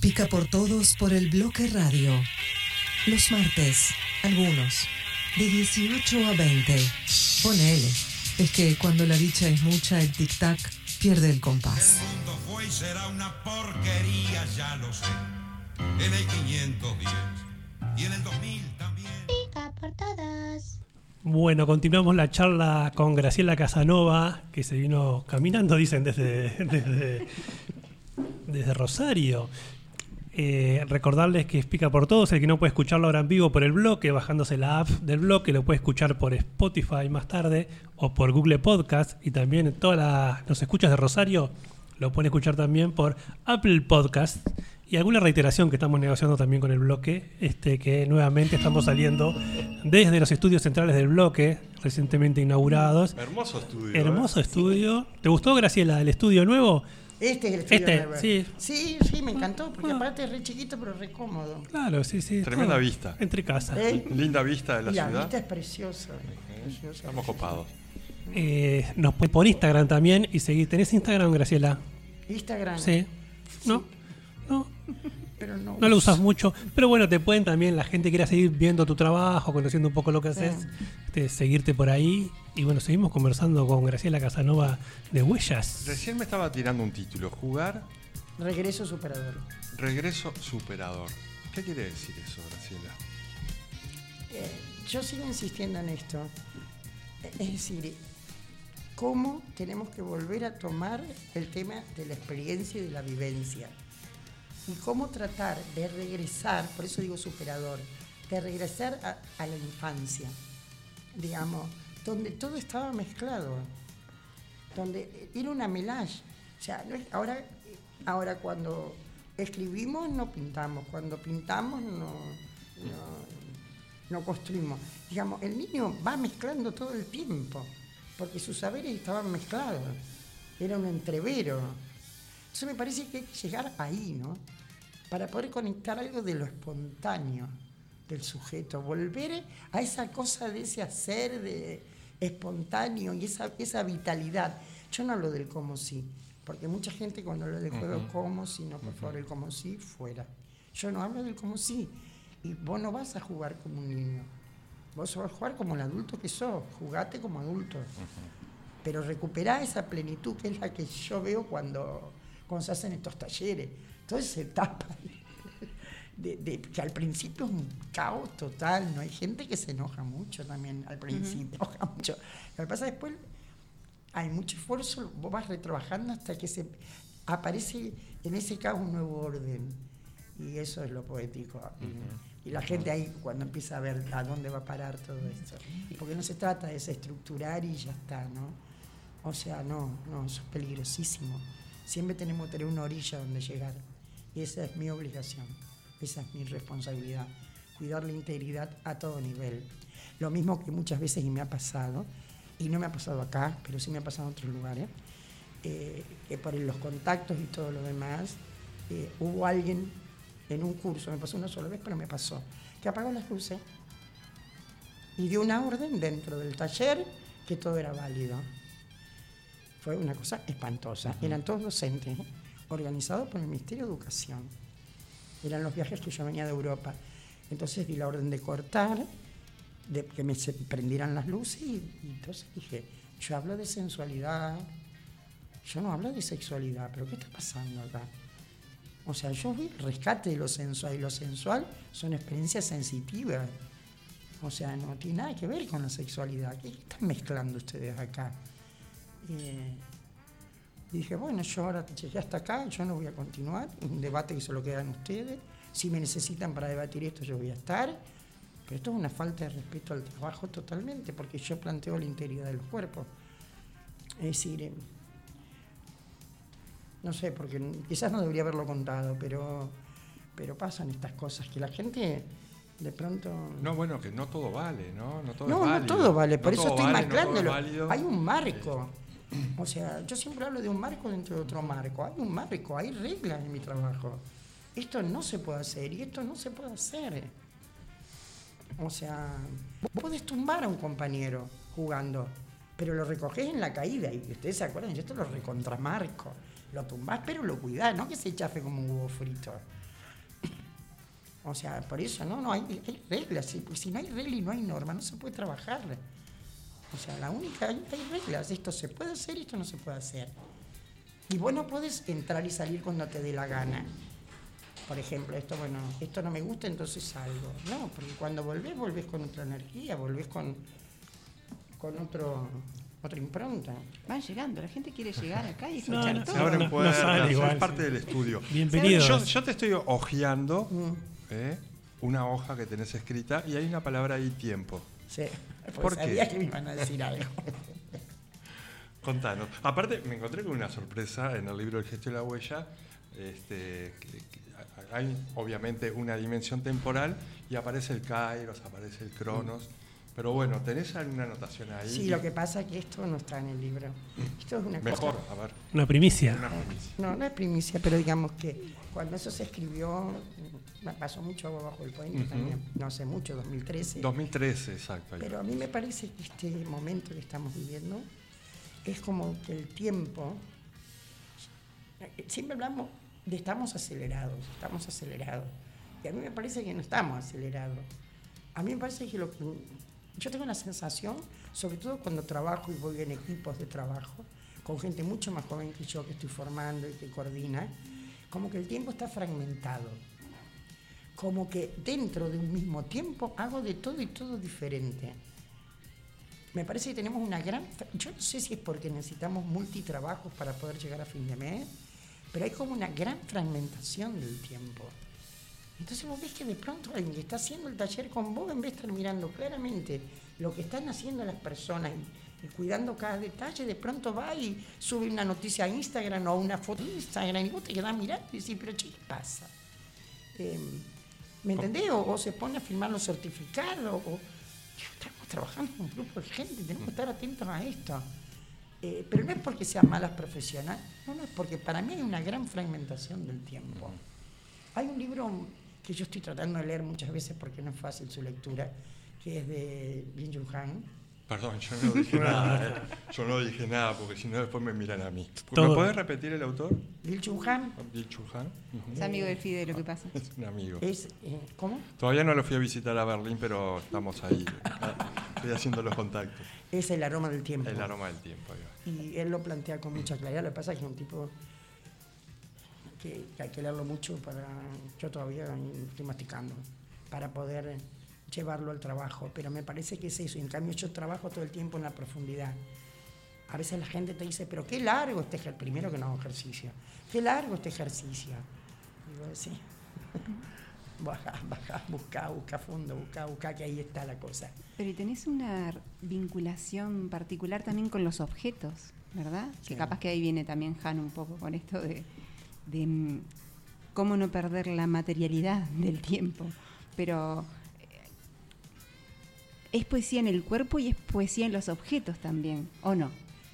Speaker 3: Pica por todos por el bloque radio. Los martes, algunos, de 18 a 20. Ponele. Es que cuando la dicha es mucha, el tic-tac pierde el compás.
Speaker 10: El mundo fue y será una porquería, ya lo sé. En el 510 y en el 2000 también.
Speaker 11: Pica por todos.
Speaker 8: Bueno, continuamos la charla con Graciela Casanova, que se vino caminando, dicen, desde, desde, desde Rosario. Eh, recordarles que es Pica por Todos, el que no puede escucharlo ahora en vivo por el bloque, bajándose la app del bloque, lo puede escuchar por Spotify más tarde o por Google Podcast y también todas las los escuchas de Rosario lo pueden escuchar también por Apple Podcast y alguna reiteración que estamos negociando también con el bloque, este que nuevamente estamos saliendo desde los estudios centrales del bloque, recientemente inaugurados.
Speaker 6: Hermoso estudio. ¿eh?
Speaker 8: Hermoso estudio. ¿Te gustó, Graciela, el estudio nuevo?
Speaker 1: Este es el estudio
Speaker 8: Este, sí.
Speaker 1: Sí, sí, me encantó, porque aparte es re chiquito, pero re cómodo.
Speaker 8: Claro, sí, sí.
Speaker 6: Tremenda
Speaker 8: todo.
Speaker 6: vista.
Speaker 8: Entre casa.
Speaker 1: ¿Eh?
Speaker 6: Linda vista de la
Speaker 1: y la
Speaker 6: ciudad.
Speaker 1: vista es preciosa. preciosa,
Speaker 6: Estamos copados.
Speaker 8: Eh, nos pueden por Instagram también y seguir. ¿Tenés Instagram, Graciela?
Speaker 1: Instagram.
Speaker 8: Sí. ¿No? No,
Speaker 1: Pero no,
Speaker 8: no lo usas mucho. Pero bueno, te pueden también, la gente quiera seguir viendo tu trabajo, conociendo un poco lo que haces, este, seguirte por ahí. Y bueno, seguimos conversando con Graciela Casanova de Huellas.
Speaker 6: Recién me estaba tirando un título. Jugar,
Speaker 1: Regreso superador.
Speaker 6: regreso, superador. ¿Qué quiere decir eso, Graciela?
Speaker 1: Eh, yo sigo insistiendo en esto. Es decir, cómo tenemos que volver a tomar el tema de la experiencia y de la vivencia. Y cómo tratar de regresar, por eso digo superador, de regresar a, la infancia, digamos, donde todo estaba mezclado, donde era una melage. O sea, ahora, ahora cuando escribimos no pintamos, cuando pintamos no, no, no construimos. Digamos, el niño va mezclando todo el tiempo, porque sus saberes estaban mezclados, era un entrevero. Entonces me parece que hay que llegar ahí, ¿no? Para poder conectar algo de lo espontáneo del sujeto, volver a esa cosa de ese hacer de espontáneo y esa, esa vitalidad. Yo no hablo del como si, porque mucha gente cuando habla del juego
Speaker 6: Ujú.
Speaker 1: como si, no, por favor, el como si, fuera. Yo no hablo del como si. Y vos no vas a jugar como un niño. Vos vas a jugar como el adulto que sos. Jugate como adulto. Pero recuperá esa plenitud que es la que yo veo cuando, cuando se hacen estos talleres. Toda esa etapa de, de- que al principio es un caos total. No hay gente que se enoja mucho también al principio. enoja mucho. Lo que pasa después hay mucho esfuerzo, vos vas retrabajando hasta que se aparece en ese caos un nuevo orden. Y eso es lo poético. Y, y la gente ahí cuando empieza a ver a dónde va a parar todo esto. Porque no se trata de desestructurar y ya está, ¿no? O sea, no, no, eso es peligrosísimo. Siempre tenemos que tener una orilla donde llegar. Y esa es mi obligación, esa es mi responsabilidad. Cuidar la integridad a todo nivel. Lo mismo que muchas veces y me ha pasado, y no me ha pasado acá, pero sí me ha pasado en otros lugares, eh, que por los contactos y todo lo demás, eh, hubo alguien en un curso, me pasó una sola vez, pero me pasó, que apagó las luces y dio una orden dentro del taller que todo era válido. Fue una cosa espantosa. Eran todos docentes, organizados por el Ministerio de Educación. Eran los viajes que yo venía de Europa. Entonces di la orden de cortar, de que me prendieran las luces y, y entonces dije, yo hablo de sensualidad, yo no hablo de sexualidad, pero ¿qué está pasando acá? O sea, yo vi el rescate de lo sensual y lo sensual son experiencias sensitivas. O sea, no tiene nada que ver con la sexualidad. ¿Qué están mezclando ustedes acá? Eh, dije, bueno, yo ahora llegué hasta acá, yo no voy a continuar. Un debate que solo quedan ustedes. Si me necesitan para debatir esto, yo voy a estar. Pero esto es una falta de respeto al trabajo totalmente, porque yo planteo la integridad del cuerpo. Es decir, eh, no sé, porque quizás no debería haberlo contado, pero, pero pasan estas cosas que la gente de pronto...
Speaker 6: No, bueno, que no todo vale, ¿no? No todo
Speaker 1: No,
Speaker 6: es
Speaker 1: no
Speaker 6: válido.
Speaker 1: todo vale, por
Speaker 6: No
Speaker 1: eso estoy
Speaker 6: vale, válido.
Speaker 1: hay un marco. O sea, yo siempre hablo de un marco dentro de otro marco. Hay un marco, hay reglas en mi trabajo. Esto no se puede hacer y esto no se puede hacer. O sea, vos podés tumbar a un compañero jugando, pero lo recoges en la caída. Y ustedes se acuerdan, yo esto lo recontramarco. Lo tumbás, pero lo cuidás, no que se chafe como un huevo frito. O sea, por eso, ¿no? no hay, reglas. Si, si no hay regla y no hay norma, no se puede trabajar. O sea, la única, hay, hay reglas. Esto se puede hacer esto no se puede hacer. Y vos no podés entrar y salir cuando te dé la gana. Por ejemplo, esto, bueno, esto no me gusta, entonces salgo. No, porque cuando volvés, volvés con otra energía, volvés con, con otro, otra impronta.
Speaker 4: Van llegando, la gente quiere llegar acá y escuchar
Speaker 8: no,
Speaker 4: todo.
Speaker 6: Se abren
Speaker 8: no sale igual,
Speaker 6: es parte
Speaker 8: sí.
Speaker 6: del estudio.
Speaker 8: Bienvenidos.
Speaker 6: Yo, yo te estoy hojeando
Speaker 1: Mm,
Speaker 6: ¿eh? una hoja que tenés escrita y hay una palabra ahí, tiempo.
Speaker 1: Sí, porque
Speaker 6: ¿Por qué?
Speaker 1: sabía que me iban a decir algo.
Speaker 6: Contanos. Aparte, me encontré con una sorpresa en el libro El gesto y la huella. Este, que- que hay obviamente una dimensión temporal y aparece el Kairos, aparece el Cronos. Pero bueno, ¿tenés alguna anotación ahí?
Speaker 1: Sí, lo que pasa es que esto no está en el libro. Esto es una
Speaker 6: Mejor,
Speaker 1: cosa.
Speaker 6: a ver.
Speaker 8: Una primicia.
Speaker 6: Una primicia.
Speaker 1: No, no es primicia, pero digamos que cuando eso se escribió, pasó mucho agua bajo el puente
Speaker 6: Ujú.
Speaker 1: también, no hace mucho, 2013.
Speaker 6: 2013, exacto.
Speaker 1: Pero a mí me parece que este momento que estamos viviendo es como que el tiempo, siempre hablamos de estamos acelerados, estamos acelerados. Y a mí me parece que no estamos acelerados. A mí me parece que lo que... Yo tengo la sensación, sobre todo cuando trabajo y voy en equipos de trabajo, con gente mucho más joven que yo que estoy formando y que coordina, como que el tiempo está fragmentado como que dentro de un mismo tiempo hago de todo y todo diferente. Me parece que tenemos una gran... Yo no sé si es porque necesitamos multitrabajos para poder llegar a fin de mes, pero hay como una gran fragmentación del tiempo. Entonces vos ves que de pronto alguien que está haciendo el taller con vos, en vez de estar mirando claramente lo que están haciendo las personas cuidando cada detalle, de pronto va y sube una noticia a Instagram o una foto a Instagram y vos te quedás mirando y decís, pero che, ¿qué pasa? Eh, ¿Me entendés? O, se pone a firmar los certificados. O, estamos trabajando con un grupo de gente, tenemos que estar atentos a esto. Eh, pero no es porque sean malas profesionales, no, no, es porque para mí hay una gran fragmentación del tiempo. Hay un libro que yo estoy tratando de leer muchas veces porque no es fácil su lectura, que es de Lin Yu Han.
Speaker 6: Perdón, yo no dije nada. eh. Yo no dije nada porque si no después me miran a mí. ¿Me podés repetir el autor?
Speaker 1: Lin Yu Han
Speaker 6: Bill Chuhan. Ujú.
Speaker 4: Es amigo del Fide, lo que pasa.
Speaker 6: Es un amigo.
Speaker 1: es, eh, ¿cómo?
Speaker 6: Todavía no lo fui a visitar a Berlín, pero estamos ahí. Estoy haciendo los contactos.
Speaker 1: Es el aroma del tiempo.
Speaker 6: El aroma del tiempo. va.
Speaker 1: Y él lo plantea con mucha claridad. Lo que pasa es que es un tipo que, que hay que leerlo mucho para. Yo todavía estoy masticando para poder llevarlo al trabajo. Pero me parece que es eso. Y en cambio, yo trabajo todo el tiempo en la profundidad. A veces la gente te dice, pero qué largo este ejercicio. Primero que no hago ejercicio. Qué largo este ejercicio. Digo, sí. Baja, baja, busca, busca fondo, busca, busca, que ahí está la cosa.
Speaker 4: Pero y tenés una vinculación particular también con los objetos, ¿verdad?
Speaker 1: Sí.
Speaker 4: Que capaz que ahí viene también Han un poco con esto de, de, mm, cómo no perder la materialidad del tiempo. Pero es poesía en el cuerpo y es poesía en los objetos también, ¿o no?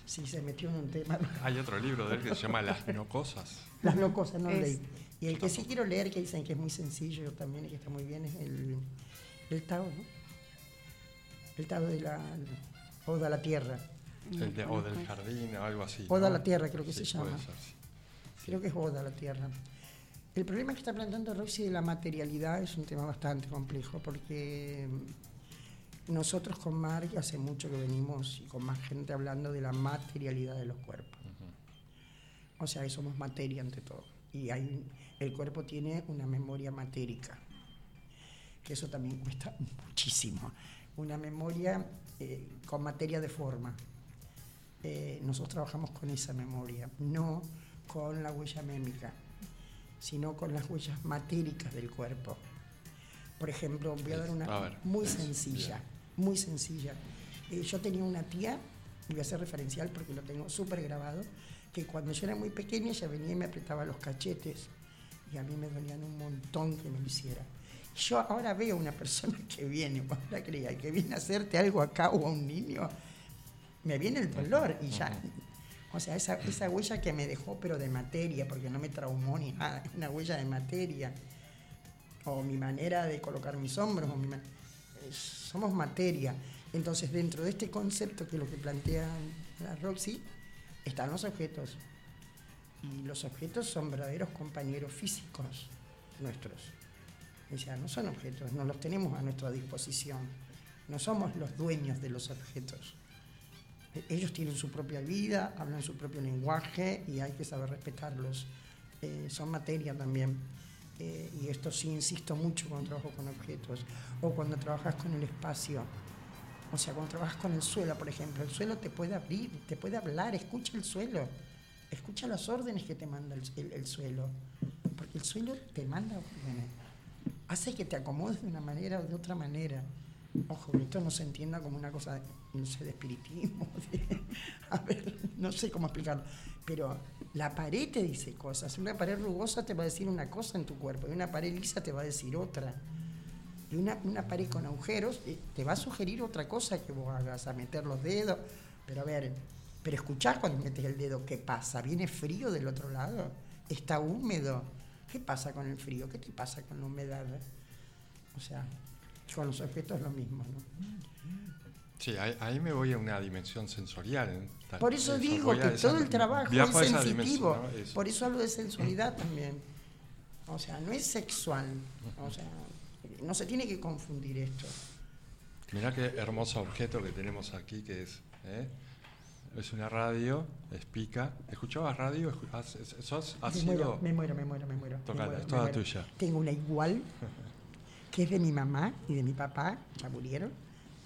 Speaker 1: Sí, se metió en un tema.
Speaker 6: Hay otro libro de él que se llama Las no cosas.
Speaker 1: Las no cosas, no lo
Speaker 4: Es-
Speaker 1: leí. Y el que sí quiero leer, que dicen que es muy sencillo también y que está muy bien, es el, el Tao, ¿no? El Tao de la Oda a la Tierra.
Speaker 6: El de- o del jardín o algo así.
Speaker 1: Oda a
Speaker 6: ¿no?
Speaker 1: la Tierra creo que
Speaker 6: Sí,
Speaker 1: se
Speaker 6: puede
Speaker 1: llama.
Speaker 6: ser, sí.
Speaker 1: Creo que es Oda a la Tierra. El problema que está planteando Roxy de la materialidad es un tema bastante complejo porque nosotros con Mark hace mucho que venimos y con más gente hablando de la materialidad de los cuerpos. O sea, que somos materia ante todo. Y hay, el cuerpo tiene una memoria matérica, que eso también cuesta muchísimo. Una memoria eh, con materia de forma. Eh, nosotros trabajamos con esa memoria, no con la huella mémica, sino con las huellas matéricas del cuerpo. Por ejemplo, voy a dar
Speaker 6: A
Speaker 1: una
Speaker 6: ver.
Speaker 1: muy sencilla, muy sencilla. Eh, yo tenía una tía, voy a hacer referencial porque lo tengo súper grabado, que cuando yo era muy pequeña ella venía y me apretaba los cachetes y a mí me dolían un montón que me lo hiciera. Yo ahora veo una persona que viene, no la creas, que viene a hacerte algo acá o a un niño, me viene el dolor y ya. O sea, esa, esa huella que me dejó, pero de materia, porque no me traumó ni nada, una huella de materia. O mi manera de colocar mis hombros, o mi ma- eh, somos materia. Entonces, dentro de este concepto que es lo que plantea la Roxy, están los objetos. Y los objetos son verdaderos compañeros físicos nuestros. O sea, no son objetos, no los tenemos a nuestra disposición. No somos los dueños de los objetos. Ellos tienen su propia vida, hablan su propio lenguaje y hay que saber respetarlos. Eh, son materia también. Eh, y esto sí insisto mucho cuando trabajo con objetos o cuando trabajas con el espacio. O sea, cuando trabajas con el suelo, por ejemplo, el suelo te puede abrir, te puede hablar, escucha el suelo, escucha las órdenes que te manda el, el- el suelo, porque el suelo te manda órdenes, hace que te acomodes de una manera o de otra manera. Ojo, esto no se entienda como una cosa, no sé, de espiritismo, de- a ver, no sé cómo explicarlo, pero la pared te dice cosas, una pared rugosa te va a decir una cosa en tu cuerpo, y una pared lisa te va a decir otra. Y una, una pared con agujeros te va a sugerir otra cosa que vos hagas, a meter los dedos. Pero a ver, pero escuchás cuando metes el dedo, ¿qué pasa? ¿Viene frío del otro lado? ¿Está húmedo? ¿Qué pasa con el frío? ¿Qué te pasa con la humedad? O sea, con los objetos lo mismo, ¿no?
Speaker 6: Sí, ahí, ahí me voy a una dimensión sensorial. ¿eh? Tal-
Speaker 1: Por eso digo que
Speaker 6: esa-
Speaker 1: todo el trabajo es sensitivo. Por eso hablo de sensualidad también. O sea, no es sexual. O sea, no se tiene que confundir esto.
Speaker 6: Mirá qué hermoso objeto que tenemos aquí, que es, ¿eh? es una radio, es pica. ¿Escuchabas radio? Has- ¿Sos, has
Speaker 1: Me
Speaker 6: sido-
Speaker 1: muero, me muero, me muero, me muero. me
Speaker 6: Tocala,
Speaker 1: muero,
Speaker 6: es
Speaker 1: me
Speaker 6: toda tuya.
Speaker 1: Tengo una igual, que es de mi mamá y de mi papá, ya murieron.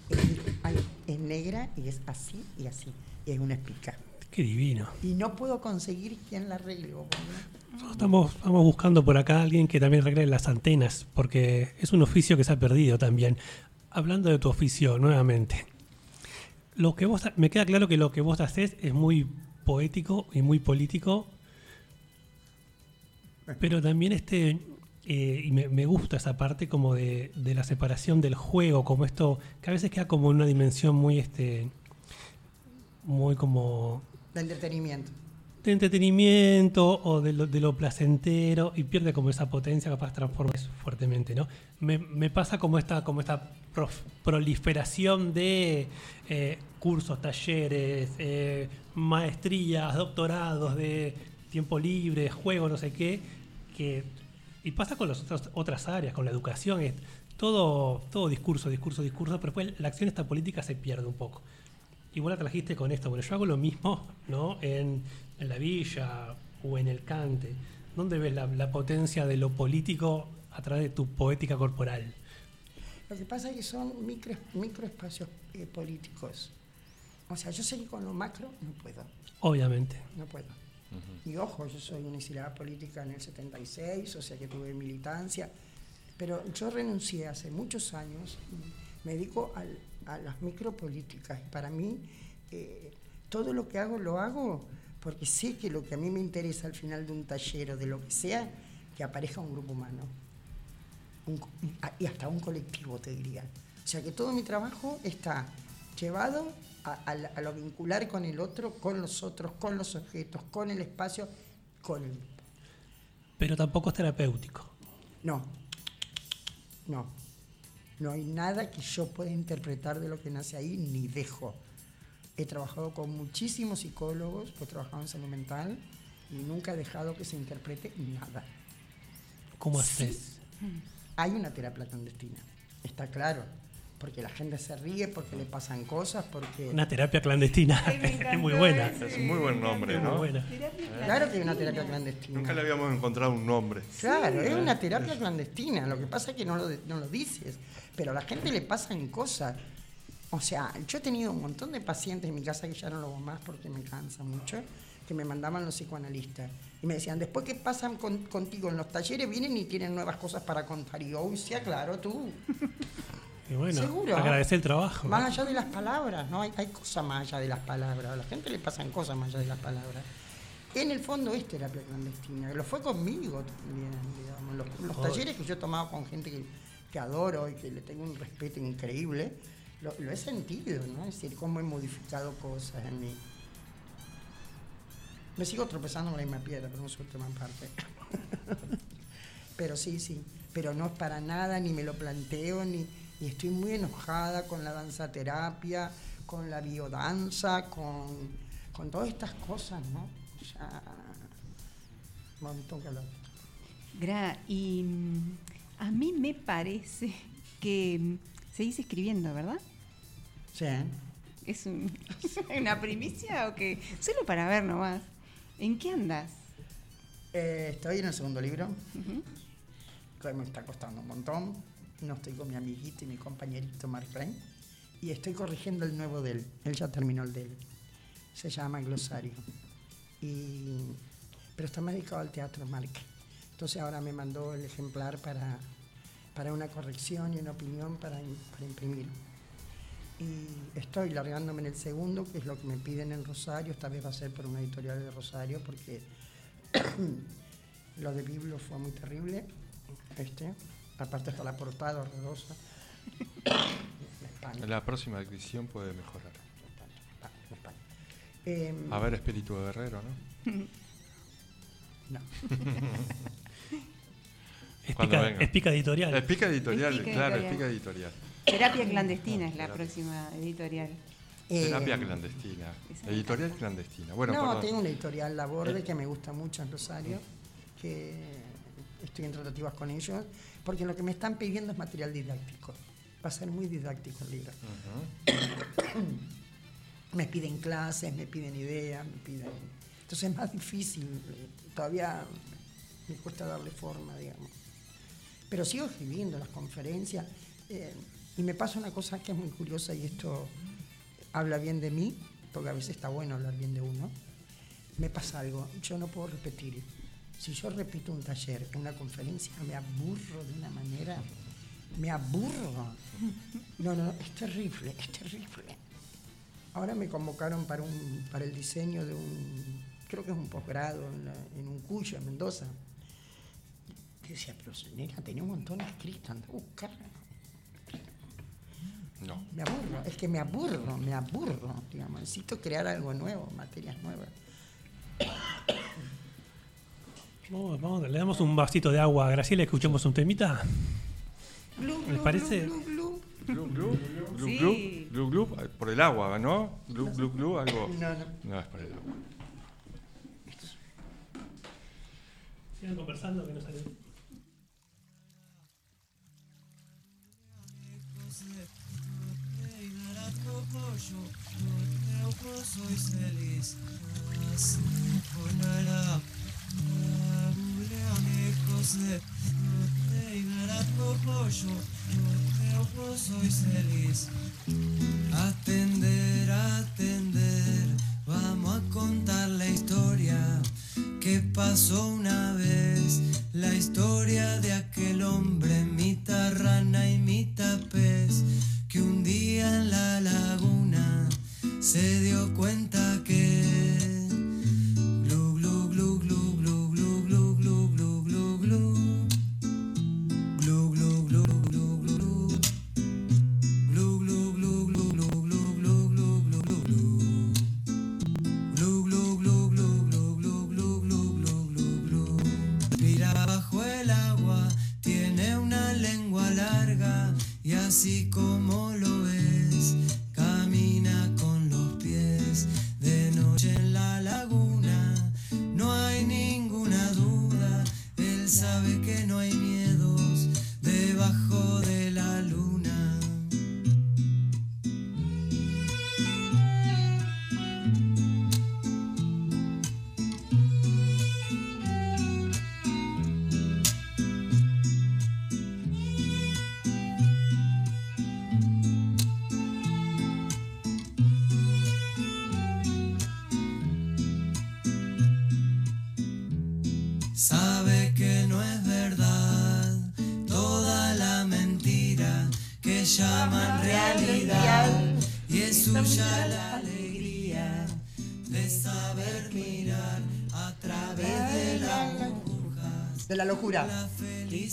Speaker 1: Es, negra y es así y así. Y es una espica.
Speaker 8: Qué divino.
Speaker 1: Y no puedo conseguir quien la arregle.
Speaker 8: Estamos, estamos buscando por acá a alguien que también arregle las antenas, porque es un oficio que se ha perdido también. Hablando de tu oficio nuevamente, lo que vos, me queda claro que lo que vos haces es muy poético y muy político, pero también este, eh, y me, me gusta esa parte como de, de la separación del juego, como esto, que a veces queda como una dimensión muy, este, muy como
Speaker 1: De entretenimiento.
Speaker 8: de entretenimiento o de lo, de lo placentero y pierde como esa potencia capaz transforma eso fuertemente, ¿no? Me, me pasa como esta, como esta prof- proliferación de eh, cursos, talleres, eh, maestrías, doctorados de tiempo libre, juego, no sé qué, que y pasa con las otras, otras áreas, con la educación, es todo, todo discurso, discurso, discurso, pero después la acción esta política se pierde un poco. Y vos la trajiste con esto. Bueno, yo hago lo mismo, ¿no? En, en la villa o en el cante. ¿Dónde ves la, la potencia de lo político a través de tu poética corporal?
Speaker 1: Lo que pasa es que son micro, microespacios eh, políticos. O sea, yo sé que con lo macro no puedo.
Speaker 8: Obviamente.
Speaker 1: No puedo. Y ojo, yo soy exiliada política en el 76, o sea que tuve militancia, pero yo renuncié hace muchos años, me dedico al- a las micropolíticas. Para mí, eh, todo lo que hago lo hago porque sé que lo que a mí me interesa al final de un taller o de lo que sea, que aparezca un grupo humano. Un y hasta un colectivo, te diría. O sea que todo mi trabajo está llevado a, a lo vincular con el otro, con los otros, con los objetos, con el espacio, con el...
Speaker 8: Pero tampoco es terapéutico.
Speaker 1: No, no. No hay nada que yo pueda interpretar de lo que nace ahí, ni dejo. He trabajado con muchísimos psicólogos, he trabajado en salud mental y nunca he dejado que se interprete nada.
Speaker 8: ¿Cómo
Speaker 1: Sí.
Speaker 8: haces?
Speaker 1: Hay una terapia clandestina, está claro. Porque la gente se ríe, porque le pasan cosas, porque...
Speaker 8: Una terapia clandestina. es muy buena.
Speaker 6: Es un muy buen nombre,
Speaker 8: Es muy
Speaker 6: ¿no?
Speaker 8: buena.
Speaker 1: Claro que hay una terapia clandestina.
Speaker 6: Nunca le habíamos encontrado un nombre.
Speaker 1: Claro, es una terapia clandestina. Lo que pasa es que no lo, no lo dices. Pero a la gente le pasan cosas. O sea, yo he tenido un montón de pacientes en mi casa que ya no lo hago más porque me cansa mucho, que me mandaban los psicoanalistas. Y me decían, después que pasan con- contigo en los talleres, vienen y tienen nuevas cosas para contar. Y yo, uy, sí, claro, tú.
Speaker 8: Y bueno,
Speaker 1: Seguro.
Speaker 8: agradecer el trabajo.
Speaker 1: Más allá de las palabras, ¿no? Hay, hay cosas más allá de las palabras. A la gente le pasan cosas más allá de las palabras. En el fondo es terapia clandestina. Lo fue conmigo también, digamos. Los, talleres que yo he tomado con gente que, que adoro y que le tengo un respeto increíble, lo, lo he sentido, ¿no? Es decir, cómo he modificado cosas en mí. Me sigo tropezando con la misma piedra, pero no soy tema aparte. pero sí, sí. Pero no es para nada, ni me lo planteo, ni, Y estoy muy enojada con la danza terapia, con la biodanza, con, con todas estas cosas, ¿no? Ya, montón calor.
Speaker 4: Gra, y mm, a mí me parece que mm, seguís escribiendo, ¿verdad?
Speaker 1: Sí.
Speaker 4: ¿Es un- una primicia o qué? Solo para ver nomás. ¿En qué andas?
Speaker 1: Eh, estoy en el segundo libro, que me está costando un montón. No estoy con mi amiguito y mi compañerito Mark Klein. Y estoy corrigiendo el nuevo de él. Él ya terminó el de él. Se llama Glosario. Pero está más dedicado al teatro, Mark. Entonces ahora me mandó el ejemplar para, para una corrección y una opinión para, para imprimir. Y estoy largándome en el segundo, que es lo que me piden en Rosario. Esta vez va a ser por una editorial de Rosario, porque lo de Biblo fue muy terrible. Este, aparte está la portada horrorosa.
Speaker 6: La próxima edición puede mejorar.
Speaker 1: me espanto. Em,
Speaker 6: A ver, espíritu de guerrero, ¿no?
Speaker 1: no.
Speaker 8: Es
Speaker 6: Cuando
Speaker 8: pica,
Speaker 6: venga.
Speaker 8: es pica editorial.
Speaker 6: Es pica editorial,
Speaker 4: Es pica
Speaker 6: claro,
Speaker 4: editorial.
Speaker 6: es pica editorial.
Speaker 4: Terapia clandestina es la
Speaker 6: Terapia.
Speaker 4: próxima editorial.
Speaker 6: Terapia
Speaker 1: Em,
Speaker 6: clandestina. Editorial clandestina. Bueno,
Speaker 1: no,
Speaker 6: perdón.
Speaker 1: tengo una editorial La Borde
Speaker 6: Eh.
Speaker 1: que me gusta mucho en Rosario, que estoy en tratativas con ellos, porque lo que me están pidiendo es material didáctico. Va a ser muy didáctico el libro.
Speaker 6: Ujú.
Speaker 1: Me piden clases, me piden ideas, me piden... Entonces es más difícil, eh, todavía me cuesta darle forma, digamos. Pero sigo escribiendo las conferencias eh, y me pasa una cosa que es muy curiosa y esto habla bien de mí, porque a veces está bueno hablar bien de uno. Me pasa algo, yo no puedo repetir. Si yo repito un taller, una conferencia, me aburro de una manera, me aburro. No, no, es terrible, es terrible. Ahora me convocaron para, un, para el diseño de un, creo que es un posgrado en, la- en un Cuyo, en Mendoza. Yo decía, pero nena, tenía un montón escrito, anda a buscar.
Speaker 6: No.
Speaker 1: Me aburro, es que me aburro, me aburro, digamos. Necesito crear algo nuevo, materias nuevas.
Speaker 8: Vamos, vamos, le damos un vasito de agua a Graciela y escuchemos un temita. ¿Les parece?
Speaker 4: Sí.
Speaker 6: por el agua, ¿no? Glu, glu, glu, algo.
Speaker 1: No, no.
Speaker 6: No, es por el agua.
Speaker 8: Sigan conversando que no sale.
Speaker 12: soy feliz. Ponara, soy feliz. Atender, atender, vamos a contar la historia que pasó una vez. La historia de aquel hombre, mitad rana y mitad pez, que un día en la laguna se dio cuenta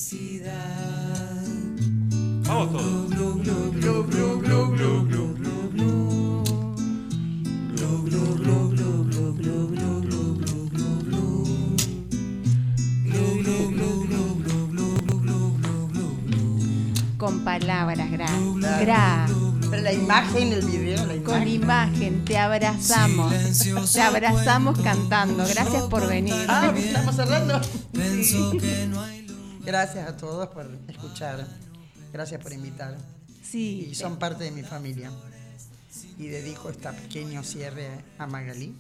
Speaker 12: felicidad.
Speaker 6: Vamos todos.
Speaker 4: Con palabras, Gra. Gra.
Speaker 1: Pero la imagen, el video,
Speaker 4: Con
Speaker 1: imagen.
Speaker 4: te abrazamos. Te abrazamos cantando. Gracias por venir.
Speaker 1: Ah, estamos cerrando. Gracias a todos por escuchar. Gracias por invitar.
Speaker 4: Sí.
Speaker 1: Y son parte de mi familia. Y dedico este pequeño cierre a Magalí,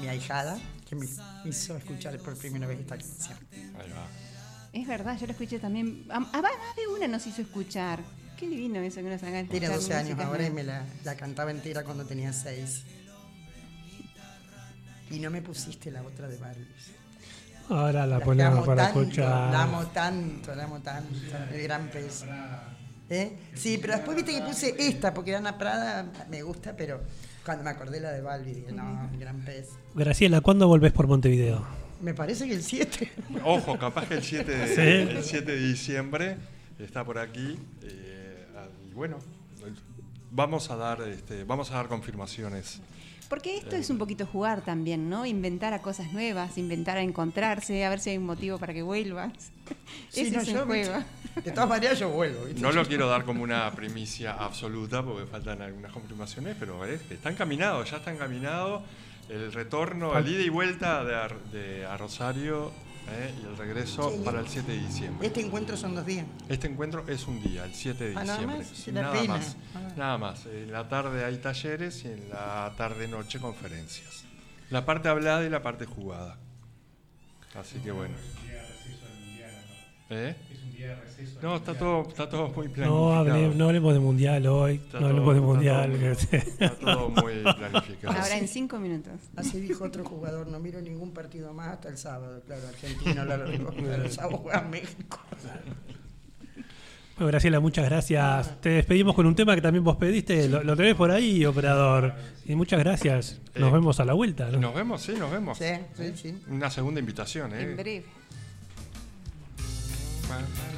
Speaker 1: mi ahijada, que me hizo escuchar por primera vez esta canción.
Speaker 6: Ahí va.
Speaker 4: Es verdad, yo lo escuché también. A, a más de una nos hizo escuchar. Qué divino eso que nos hagan
Speaker 1: Tiene
Speaker 4: escuchar
Speaker 1: 12 años ahora y me la, la cantaba entera cuando tenía 6. Y no me pusiste la otra de Barbies.
Speaker 8: Ahora la
Speaker 1: La
Speaker 8: ponemos para
Speaker 1: tanto,
Speaker 8: escuchar.
Speaker 1: La amo tanto, la amo tanto. El gran pez. ¿Eh? Sí, pero después viste que puse esta, porque Ana Prada me gusta, pero cuando me acordé la de Balbi, dije, no, el gran pez.
Speaker 8: Graciela, ¿cuándo volvés por Montevideo?
Speaker 1: Me parece que el 7.
Speaker 6: Ojo, capaz que el 7 de,
Speaker 8: Sí.
Speaker 6: el 7 de diciembre está por aquí. eh, y bueno, vamos a dar, este, vamos a dar confirmaciones.
Speaker 4: Porque esto es un poquito jugar también, ¿no? Inventar a cosas nuevas, inventar a encontrarse, a ver si hay un motivo para que vuelvas.
Speaker 1: Sí,
Speaker 4: Ese
Speaker 1: no,
Speaker 4: es
Speaker 1: yo,
Speaker 4: un juego.
Speaker 1: De todas maneras yo vuelvo. ¿viste?
Speaker 6: No lo quiero dar como una primicia absoluta porque faltan algunas confirmaciones, pero es que está encaminado, ya está encaminado el retorno, el ida y vuelta de, a, de a Rosario eh, y el regreso
Speaker 1: Sí.
Speaker 6: para el 7 de diciembre.
Speaker 1: Este encuentro son dos días.
Speaker 6: Este encuentro es un día, el 7 de
Speaker 1: Ah, nada
Speaker 6: diciembre.
Speaker 1: más, sí, la
Speaker 6: nada
Speaker 1: pena.
Speaker 6: más.
Speaker 1: Ah.
Speaker 6: Nada más. En la tarde hay talleres y en la tarde-noche conferencias. La parte hablada y la parte jugada. Así que bueno. ¿Eh?
Speaker 9: Día de receso.
Speaker 6: No, está todo, está todo muy
Speaker 8: No,
Speaker 6: planificado.
Speaker 8: hable- no hablemos de mundial hoy.
Speaker 6: Está
Speaker 8: no
Speaker 6: todo-
Speaker 8: hablemos de
Speaker 6: está
Speaker 8: mundial.
Speaker 6: todo- está todo muy planificado.
Speaker 4: Ahora en cinco minutos.
Speaker 1: Así dijo otro jugador, no miro ningún partido más hasta el sábado. Claro, Argentina pero el sábado juega México.
Speaker 8: Bueno, Graciela, muchas gracias. Te despedimos con un tema que también vos pediste. Lo, lo tenés por ahí, operador. Y muchas gracias. Nos
Speaker 6: Eh,
Speaker 8: vemos a la vuelta. ¿no?
Speaker 6: Nos vemos, sí, nos vemos.
Speaker 1: Sí, sí, sí.
Speaker 6: Una segunda invitación, ¿eh?
Speaker 4: En breve.
Speaker 10: Un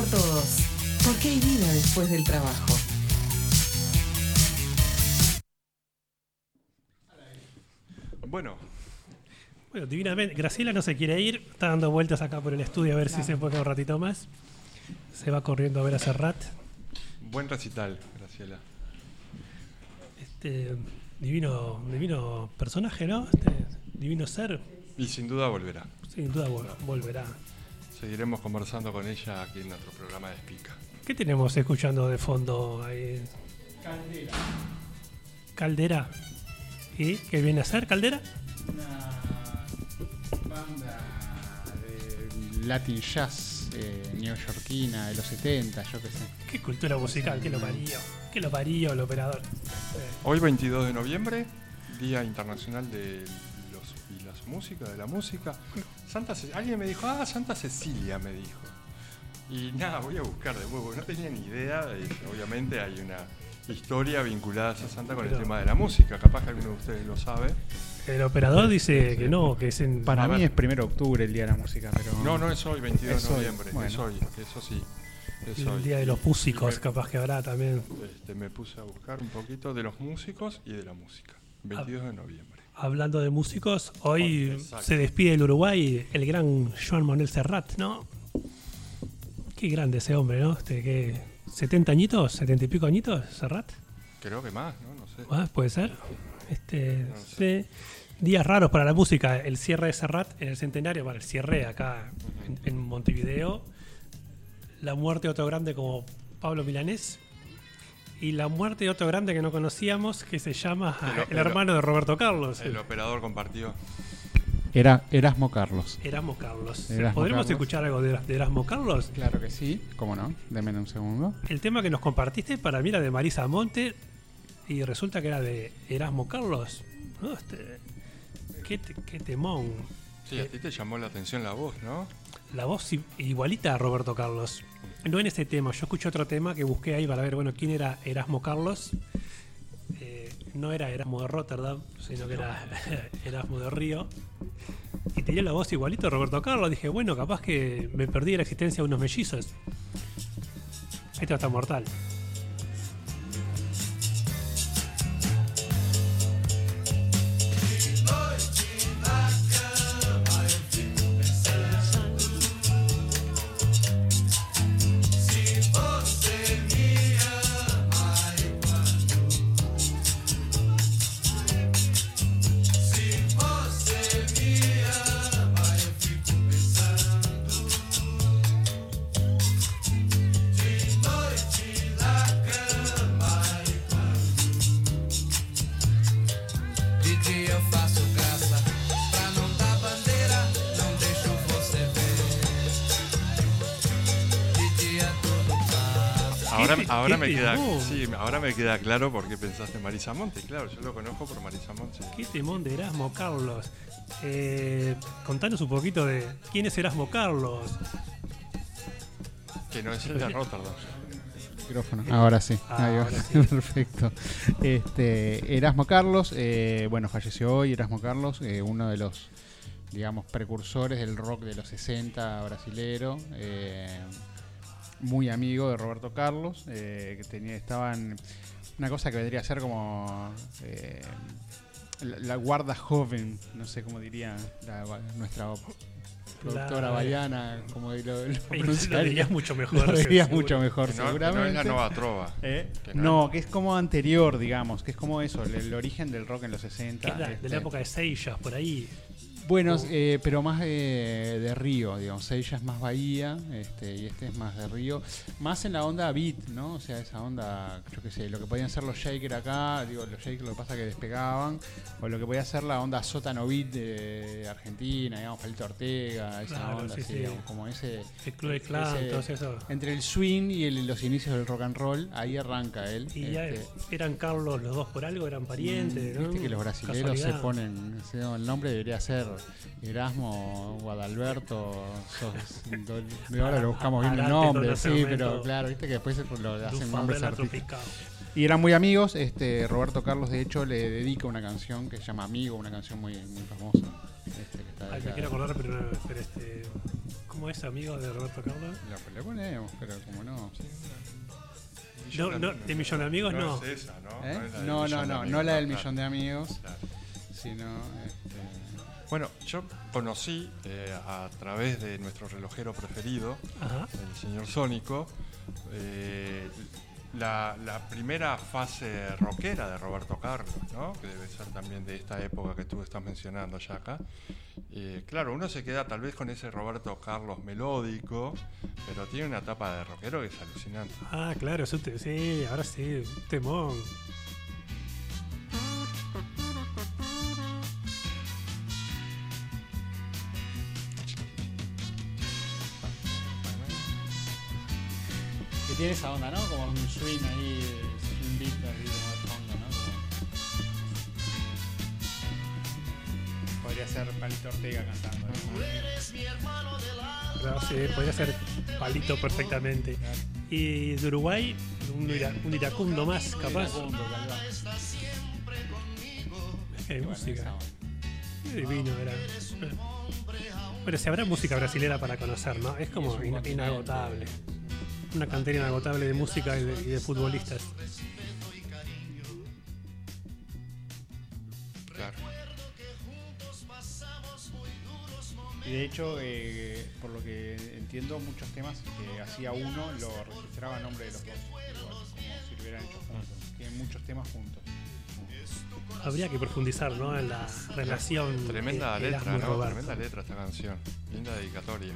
Speaker 3: por todos. Porque hay vida después del trabajo.
Speaker 6: Bueno,
Speaker 8: Bueno, divinamente. Graciela no se quiere ir, está dando vueltas acá por el estudio a ver si se puede un ratito más. Se va corriendo a ver a Serrat.
Speaker 6: buen recital, Graciela.
Speaker 8: Este divino, divino personaje, ¿no? Este divino ser,
Speaker 6: Y sin duda volverá.
Speaker 8: sin duda vol- volverá.
Speaker 6: Seguiremos conversando con ella aquí en nuestro programa de Espica.
Speaker 8: ¿Qué tenemos escuchando de fondo ahí?
Speaker 9: Caldera.
Speaker 8: Caldera. ¿Y qué viene a ser Caldera?
Speaker 9: Una banda de Latin jazz eh, neoyorquina de los 70, yo qué sé.
Speaker 8: Qué cultura musical, que lo parió. Que lo parió el operador.
Speaker 6: Hoy 22 de noviembre, Día Internacional de músicas, de la música. Santa Ce- alguien me dijo, ah, Santa Cecilia me dijo. Y nada, voy a buscar de nuevo, no tenía ni idea. obviamente hay una historia vinculada a esa santa con el tema de la música, capaz que alguno de ustedes lo sabe.
Speaker 8: El operador dice que no, que es en.
Speaker 9: Para
Speaker 6: A
Speaker 9: mí
Speaker 6: ver.
Speaker 9: es primero de octubre el día de la música, pero.
Speaker 6: No, no es hoy, 22
Speaker 9: Es
Speaker 6: de
Speaker 9: hoy,
Speaker 6: noviembre, es hoy, eso sí. Es
Speaker 8: el
Speaker 6: hoy.
Speaker 8: día de los músicos,
Speaker 6: me-
Speaker 8: capaz que habrá también.
Speaker 6: este, me puse a buscar un poquito de los músicos y de la música. 22 de noviembre.
Speaker 8: Hablando de músicos, hoy
Speaker 6: Exacto.
Speaker 8: se despide del Uruguay el gran Joan Manuel Serrat, ¿no? Qué grande ese hombre, ¿no? Este, que, ¿70 añitos? ¿70 y pico añitos, Serrat?
Speaker 6: Creo que más, ¿no? No sé.
Speaker 8: ¿Ah, ¿Puede ser? Este,
Speaker 6: No sé.
Speaker 8: Días raros para la música. El cierre de Serrat en el centenario, para el cierre acá en, en Montevideo. La muerte de otro grande como Pablo Milanés. Y la muerte de otro grande que no conocíamos, que se llama
Speaker 6: El-
Speaker 8: el,
Speaker 6: el-
Speaker 8: hermano de Roberto Carlos.
Speaker 6: El operador compartió.
Speaker 9: Era Erasmo Carlos.
Speaker 8: Erasmo Carlos.
Speaker 9: Erasmo
Speaker 8: ¿Podremos
Speaker 9: Carlos.
Speaker 8: escuchar algo de, de Erasmo Carlos?
Speaker 9: Claro que sí, cómo no. Denme un segundo.
Speaker 8: El tema que nos compartiste para mí era de Marisa Monte y resulta que era de Erasmo Carlos. ¿no? Este, qué, qué temón.
Speaker 6: Sí, a ti te llamó la atención la voz, ¿no?
Speaker 8: La voz igualita a Roberto Carlos. No en ese tema, yo escuché otro tema que busqué ahí para ver, bueno, quién era Erasmo Carlos. Eh, no era Erasmo de Rotterdam, sino que era Erasmo de Río. Y tenía la voz igualita a Roberto Carlos. Dije, bueno, capaz que me perdí la existencia de unos mellizos. Esto está mortal.
Speaker 6: Ahora, me queda, sí, ahora me queda claro por qué pensaste en Marisa Monte. Claro, yo lo conozco por Marisa Monte.
Speaker 8: Qué temón de Erasmo Carlos. Eh, contanos un poquito de quién es Erasmo Carlos.
Speaker 6: Que no es el de Rotterdam.
Speaker 9: Micrófono. Ahora sí.
Speaker 8: Ah,
Speaker 9: Ahí va.
Speaker 8: ahora sí.
Speaker 9: Perfecto. Este, Erasmo Carlos, eh, bueno, falleció hoy Erasmo Carlos, eh, uno de los, digamos, precursores del rock de los 60 brasilero. eh, muy amigo de Roberto Carlos, eh, que tenía, estaban una cosa que vendría a ser como eh, la, la guarda joven, no sé cómo diría la- nuestra productora
Speaker 8: La-
Speaker 9: baiana, como lo, lo
Speaker 8: Lo
Speaker 9: pronunciaría.
Speaker 8: dirías mucho mejor,
Speaker 9: Lo dirías
Speaker 8: seguro.
Speaker 9: mucho mejor,
Speaker 6: Que no, que no
Speaker 9: seguramente.
Speaker 6: trova.
Speaker 9: ¿Eh?
Speaker 6: Que
Speaker 9: No, que es como anterior, digamos, que es como eso, el, el origen del rock en los 60.
Speaker 8: Que es la- de
Speaker 9: este.
Speaker 8: la época de Seillas, por ahí.
Speaker 9: Bueno,
Speaker 8: Oh.
Speaker 9: eh, pero más de, de Río, digamos. Ella es más Bahía este, y este es más de Río. Más en la onda beat, ¿no? O sea, esa onda, yo qué sé, lo que podían ser los Shaker acá, digo, los Shaker lo que pasa es que despegaban, o lo que podía ser la onda sótano beat de Argentina, digamos, Palito Ortega, esa
Speaker 8: Claro,
Speaker 9: onda,
Speaker 8: sí,
Speaker 9: así,
Speaker 8: sí.
Speaker 9: digamos, como ese...
Speaker 8: El Club de Clan,
Speaker 9: ese-
Speaker 8: todo eso.
Speaker 9: Entre el swing y el- los inicios del rock and roll, ahí arranca él.
Speaker 8: Y ya
Speaker 9: este,
Speaker 8: eran Carlos los dos por algo, eran parientes. ¿no?
Speaker 9: Viste que los brasileños se ponen, el nombre debería ser Erasmo, Guadalberto, sos- do- de ahora lo buscamos bien el nombre, sí, pero claro, viste que después lo hacen nombres artísticos. Y eran muy amigos, este Roberto Carlos de hecho le dedica una canción que se llama Amigo, una canción muy, muy famosa. Este que está
Speaker 8: Ay, me quiero acordar, pero, no, pero este. ¿Cómo es amigo de Roberto Carlos?
Speaker 9: La, la ponemos, pero como no.
Speaker 8: No, no, de Millón de Amigos no.
Speaker 6: es esa, ¿no?
Speaker 9: ¿Eh?
Speaker 6: es la del
Speaker 9: No,
Speaker 6: millón
Speaker 9: no, la del millón de amigos,
Speaker 6: Claro.
Speaker 9: sino este,
Speaker 6: Bueno, yo conocí eh, a través de nuestro relojero preferido,
Speaker 8: Ajá.
Speaker 6: el señor Sónico, eh, la, la primera fase rockera de Roberto Carlos, ¿no? que debe ser también de esta época que tú estás mencionando ya acá. Eh, claro, uno se queda tal vez con ese Roberto Carlos melódico, pero tiene una etapa de rockero que es alucinante.
Speaker 8: Ah, claro, es un te- sí, ahora sí, temón.
Speaker 9: Que tiene esa onda, ¿no? Como un swing ahí, swing beat ahí como de fondo, ¿no? Como- Podría ser Palito Ortega cantando. ¿no?
Speaker 8: Claro, sí, podría ser palito perfectamente. Y de Uruguay, un, ira- un iracundo más, capaz.
Speaker 9: Iracundo, Bueno,
Speaker 8: música. Qué divino era. Pero si habrá música brasilera para conocer, ¿no? Es como
Speaker 9: Es un
Speaker 8: in-
Speaker 9: continente.
Speaker 8: inagotable. Una cantera inagotable de música y de, y de futbolistas.
Speaker 6: Claro.
Speaker 9: Y de hecho, eh, por lo que entiendo, muchos temas que hacía uno lo registraba a nombre de los dos, igual, como si lo hubieran hecho juntos. Tienen muchos temas juntos.
Speaker 8: Habría que profundizar, ¿no? En la relación.
Speaker 6: Tremenda
Speaker 8: eh,
Speaker 6: letra, ¿no?
Speaker 8: Roberto.
Speaker 6: Tremenda letra esta canción. Linda dedicatoria.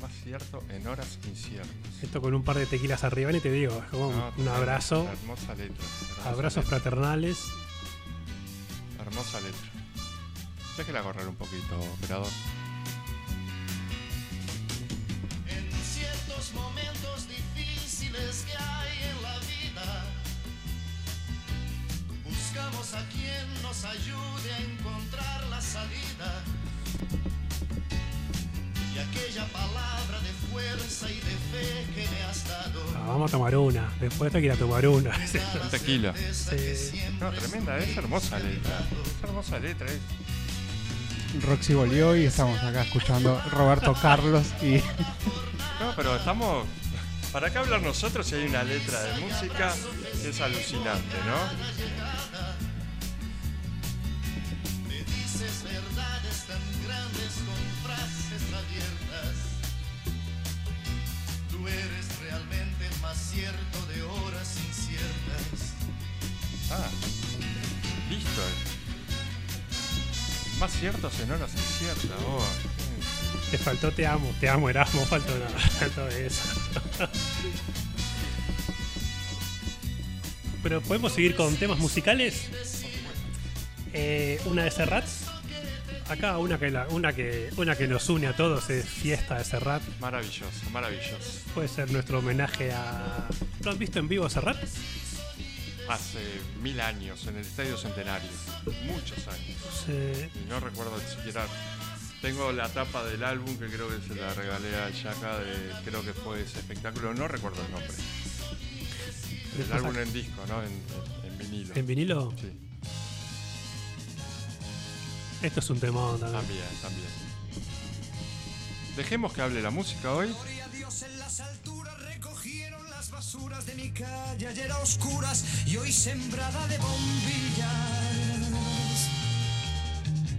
Speaker 6: Más cierto en horas inciertas.
Speaker 8: Esto con un par de tequilas arriba y te digo, es como un-
Speaker 6: No,
Speaker 8: un abrazo,
Speaker 6: Hermosa letra. hermosa
Speaker 8: abrazos
Speaker 6: letra,
Speaker 8: fraternales.
Speaker 6: Hermosa letra. Déjela correr un poquito, operador.
Speaker 13: En ciertos momentos difíciles que hay en la vida, buscamos a quien nos ayude a encontrar la salida.
Speaker 8: Ah, vamos a tomar una, después te quiero tomar una.
Speaker 6: Un tequila.
Speaker 8: Sí.
Speaker 6: No, tremenda, es hermosa letra. Es hermosa letra, es.
Speaker 9: Roxy volvió y estamos acá escuchando Roberto Carlos y
Speaker 6: No, pero estamos. ¿Para qué hablar nosotros si hay una letra de música que es alucinante, no?
Speaker 13: Realmente el más cierto de horas inciertas.
Speaker 6: Ah, listo. Más ciertos en horas inciertas, oh.
Speaker 8: Te faltó te amo, te amo Erasmo, faltó nada, faltó eso. Pero podemos seguir con temas musicales. Eh, una de Serrat. Acá una que, la- una, que, una que nos une a todos es Fiesta de Serrat.
Speaker 6: Maravilloso, maravilloso.
Speaker 8: Puede ser nuestro homenaje a. ¿Lo han visto en vivo Serrat?
Speaker 6: Hace mil años en el Estadio Centenario. Muchos años.
Speaker 8: Sí.
Speaker 6: Y no recuerdo siquiera. Tengo la tapa del álbum que creo que se la regalé a Yaka de. Creo que fue ese espectáculo, no recuerdo el nombre. El
Speaker 8: Después
Speaker 6: álbum
Speaker 8: ac-
Speaker 6: en disco, ¿no? En, en- en vinilo.
Speaker 8: ¿En vinilo?
Speaker 6: Sí,
Speaker 8: Esto es un temón también.
Speaker 6: también, también. Dejemos que hable la música hoy.
Speaker 13: Gloria a Dios en las alturas recogieron las basuras de mi calle ayer a oscuras y hoy sembrada de bombillas.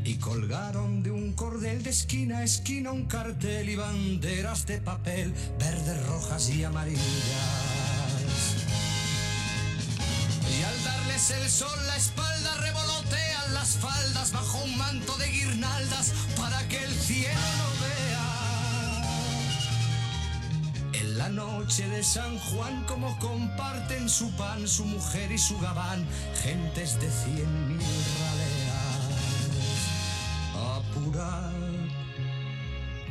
Speaker 13: Y colgaron de un cordel de esquina a esquina un cartel y banderas de papel verdes, rojas y amarillas. Y al darles el sol la espalda las faldas bajo un manto de guirnaldas para que el cielo no vea. En la noche de San Juan como comparten su pan, su mujer y su gabán, gentes de cien mil raleas. Apurad,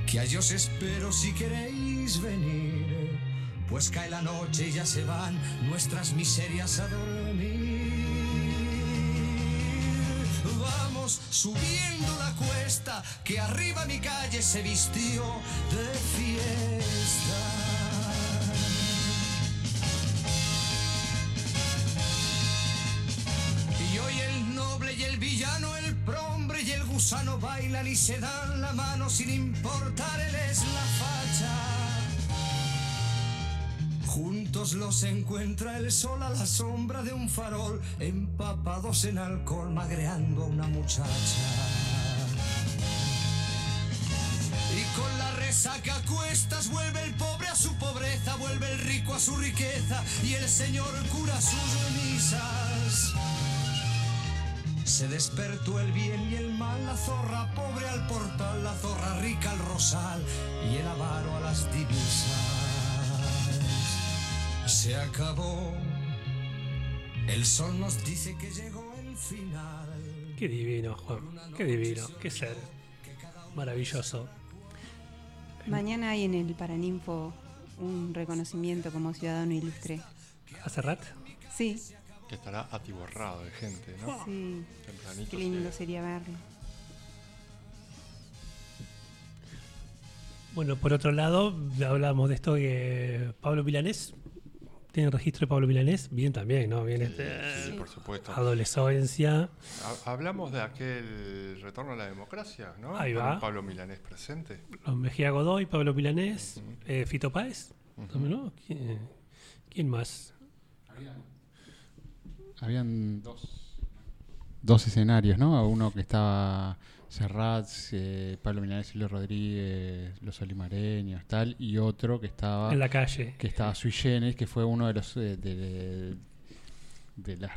Speaker 13: que a os espero si queréis venir, pues cae la noche y ya se van nuestras miserias a dormir. subiendo la cuesta que arriba mi calle se vistió de fiesta. y hoy el noble y el villano, el prombre y el gusano bailan y se dan la mano sin importar, él es la facha. Juntos los encuentra el sol a la sombra de un farol, empapados en alcohol, magreando a una muchacha. Y con la resaca a cuestas vuelve el pobre a su pobreza, vuelve el rico a su riqueza y el señor cura sus remisas. Se despertó el bien y el mal, la zorra pobre al portal, la zorra rica al rosal y el avaro a las divisas. Se acabó. El sol nos dice que llegó el final.
Speaker 8: Qué divino, Juan. Qué divino. Qué ser. Maravilloso.
Speaker 4: Mañana hay en el Paraninfo un reconocimiento como ciudadano ilustre.
Speaker 8: ¿A Serrat?
Speaker 4: Sí,
Speaker 6: Que estará atiborrado de gente, ¿no?
Speaker 4: sí.
Speaker 6: Tempranito
Speaker 4: Qué lindo
Speaker 6: se-
Speaker 4: sería verlo.
Speaker 8: Bueno, por otro lado, hablamos de esto que Pablo Milanés. ¿Tiene registro de Pablo Milanés? Bien también, ¿no? Bien este,
Speaker 6: sí, por supuesto.
Speaker 8: Adolescencia.
Speaker 6: Ha- Hablamos de aquel retorno a la democracia, ¿no?
Speaker 8: Ahí va.
Speaker 6: Pablo Milanés presente.
Speaker 8: Los Mejía Godoy, Pablo Milanés, eh, Fito Páez. ¿Quién, quién más?
Speaker 9: Habían dos, dos escenarios, ¿no? Uno que estaba Serrat, eh, Pablo Milanés, Silvio Rodríguez, Los Olimareños, tal, y otro que estaba
Speaker 8: En la calle.
Speaker 9: que estaba Sui Generis, que fue uno de los eh, de, las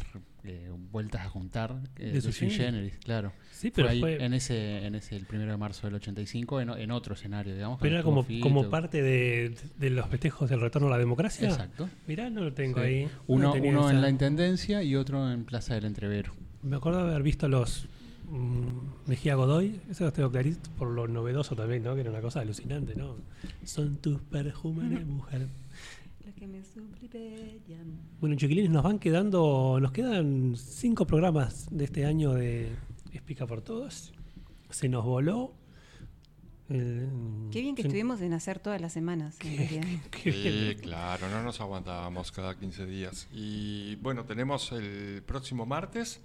Speaker 9: eh, vueltas a juntar eh,
Speaker 8: ¿De
Speaker 9: de,
Speaker 8: Sui Generis?
Speaker 9: Claro.
Speaker 8: Sí, pero
Speaker 9: ahí,
Speaker 8: fue-
Speaker 9: en ese en ese el primero de marzo del 85 en, en otro escenario, digamos.
Speaker 8: Pero era como, como parte de, de los festejos del retorno a la democracia.
Speaker 9: Exacto.
Speaker 8: Mirá, no lo tengo
Speaker 9: Sí.
Speaker 8: ahí. No
Speaker 9: Uno, en la Intendencia y otro en Plaza del Entrevero.
Speaker 8: Me acuerdo de haber visto los Mejía Godoy, eso los tengo clarito por lo novedoso también, ¿no? Que era una cosa alucinante, ¿no? Son tus perfumes, mujer.
Speaker 4: Los que me.
Speaker 8: Bueno, chiquilines, nos van quedando, nos quedan cinco programas de este año de Explica por Todos. Se nos voló. Eh,
Speaker 4: Qué bien que
Speaker 8: se-
Speaker 4: estuvimos en hacer todas las semanas,
Speaker 8: qué
Speaker 6: Sí, claro, no nos aguantábamos cada 15 días. Y bueno, tenemos el próximo martes,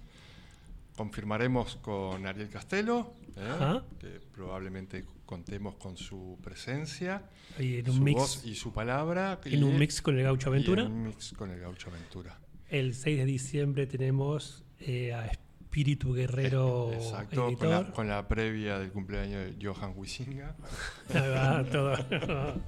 Speaker 6: confirmaremos con Ariel Castelo, ¿eh? Que probablemente contemos con su presencia,
Speaker 8: en un
Speaker 6: su
Speaker 8: mix.
Speaker 6: voz y su palabra.
Speaker 8: En un mix con el Gaucho Aventura.
Speaker 6: en un mix con el Gaucho Aventura.
Speaker 8: El 6 de diciembre tenemos eh, a Espíritu Guerrero
Speaker 6: Exacto, con la, con la previa del cumpleaños de Johan Wisinga.
Speaker 8: Todo.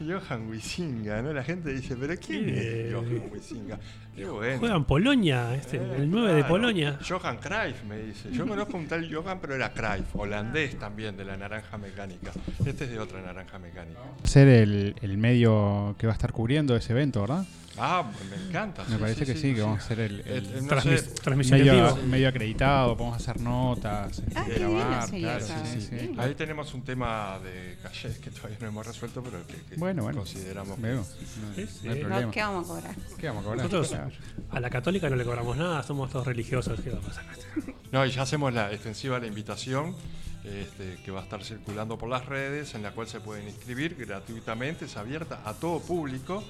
Speaker 6: Johan Wisinga, ¿no? La gente dice, ¿pero quién
Speaker 8: ¿Quién
Speaker 6: es? Johan Wisinga? Qué bueno.
Speaker 8: Juega en Polonia, este,
Speaker 6: Eh,
Speaker 8: el 9 de. Polonia.
Speaker 6: Johan Cruyff me dice. Yo conozco un tal Johan, pero era Cruyff, holandés también, de la naranja mecánica. Este es de otra naranja mecánica.
Speaker 9: Ser el, el medio que va a estar cubriendo ese evento, ¿verdad?
Speaker 6: Ah, me encanta.
Speaker 9: Me
Speaker 6: sí,
Speaker 9: parece que sí, que vamos a ser el, el
Speaker 6: Eh, no
Speaker 8: Transmis-
Speaker 6: sé,
Speaker 8: transmisión en
Speaker 9: medio, medio acreditado, podemos hacer notas,
Speaker 4: Ah,
Speaker 9: este, grabar,
Speaker 4: sería
Speaker 9: claro,
Speaker 4: eso.
Speaker 9: sí, sí, sí.
Speaker 6: Ahí tenemos un tema de calle que todavía no hemos resuelto, pero que, que
Speaker 9: Bueno, bueno.
Speaker 6: consideramos. que-
Speaker 9: Veo. No,
Speaker 8: Sí,
Speaker 9: no
Speaker 8: sí.
Speaker 9: hay
Speaker 8: No,
Speaker 9: problema.
Speaker 4: No, ¿Qué vamos a cobrar?
Speaker 9: ¿Qué vamos a cobrar?
Speaker 8: Nosotros a la católica no le cobramos nada, somos todos religiosos. ¿qué va a pasar?
Speaker 6: No, y ya hacemos la extensiva la invitación este, que va a estar circulando por las redes, en la cual se pueden inscribir gratuitamente, es abierta a todo público.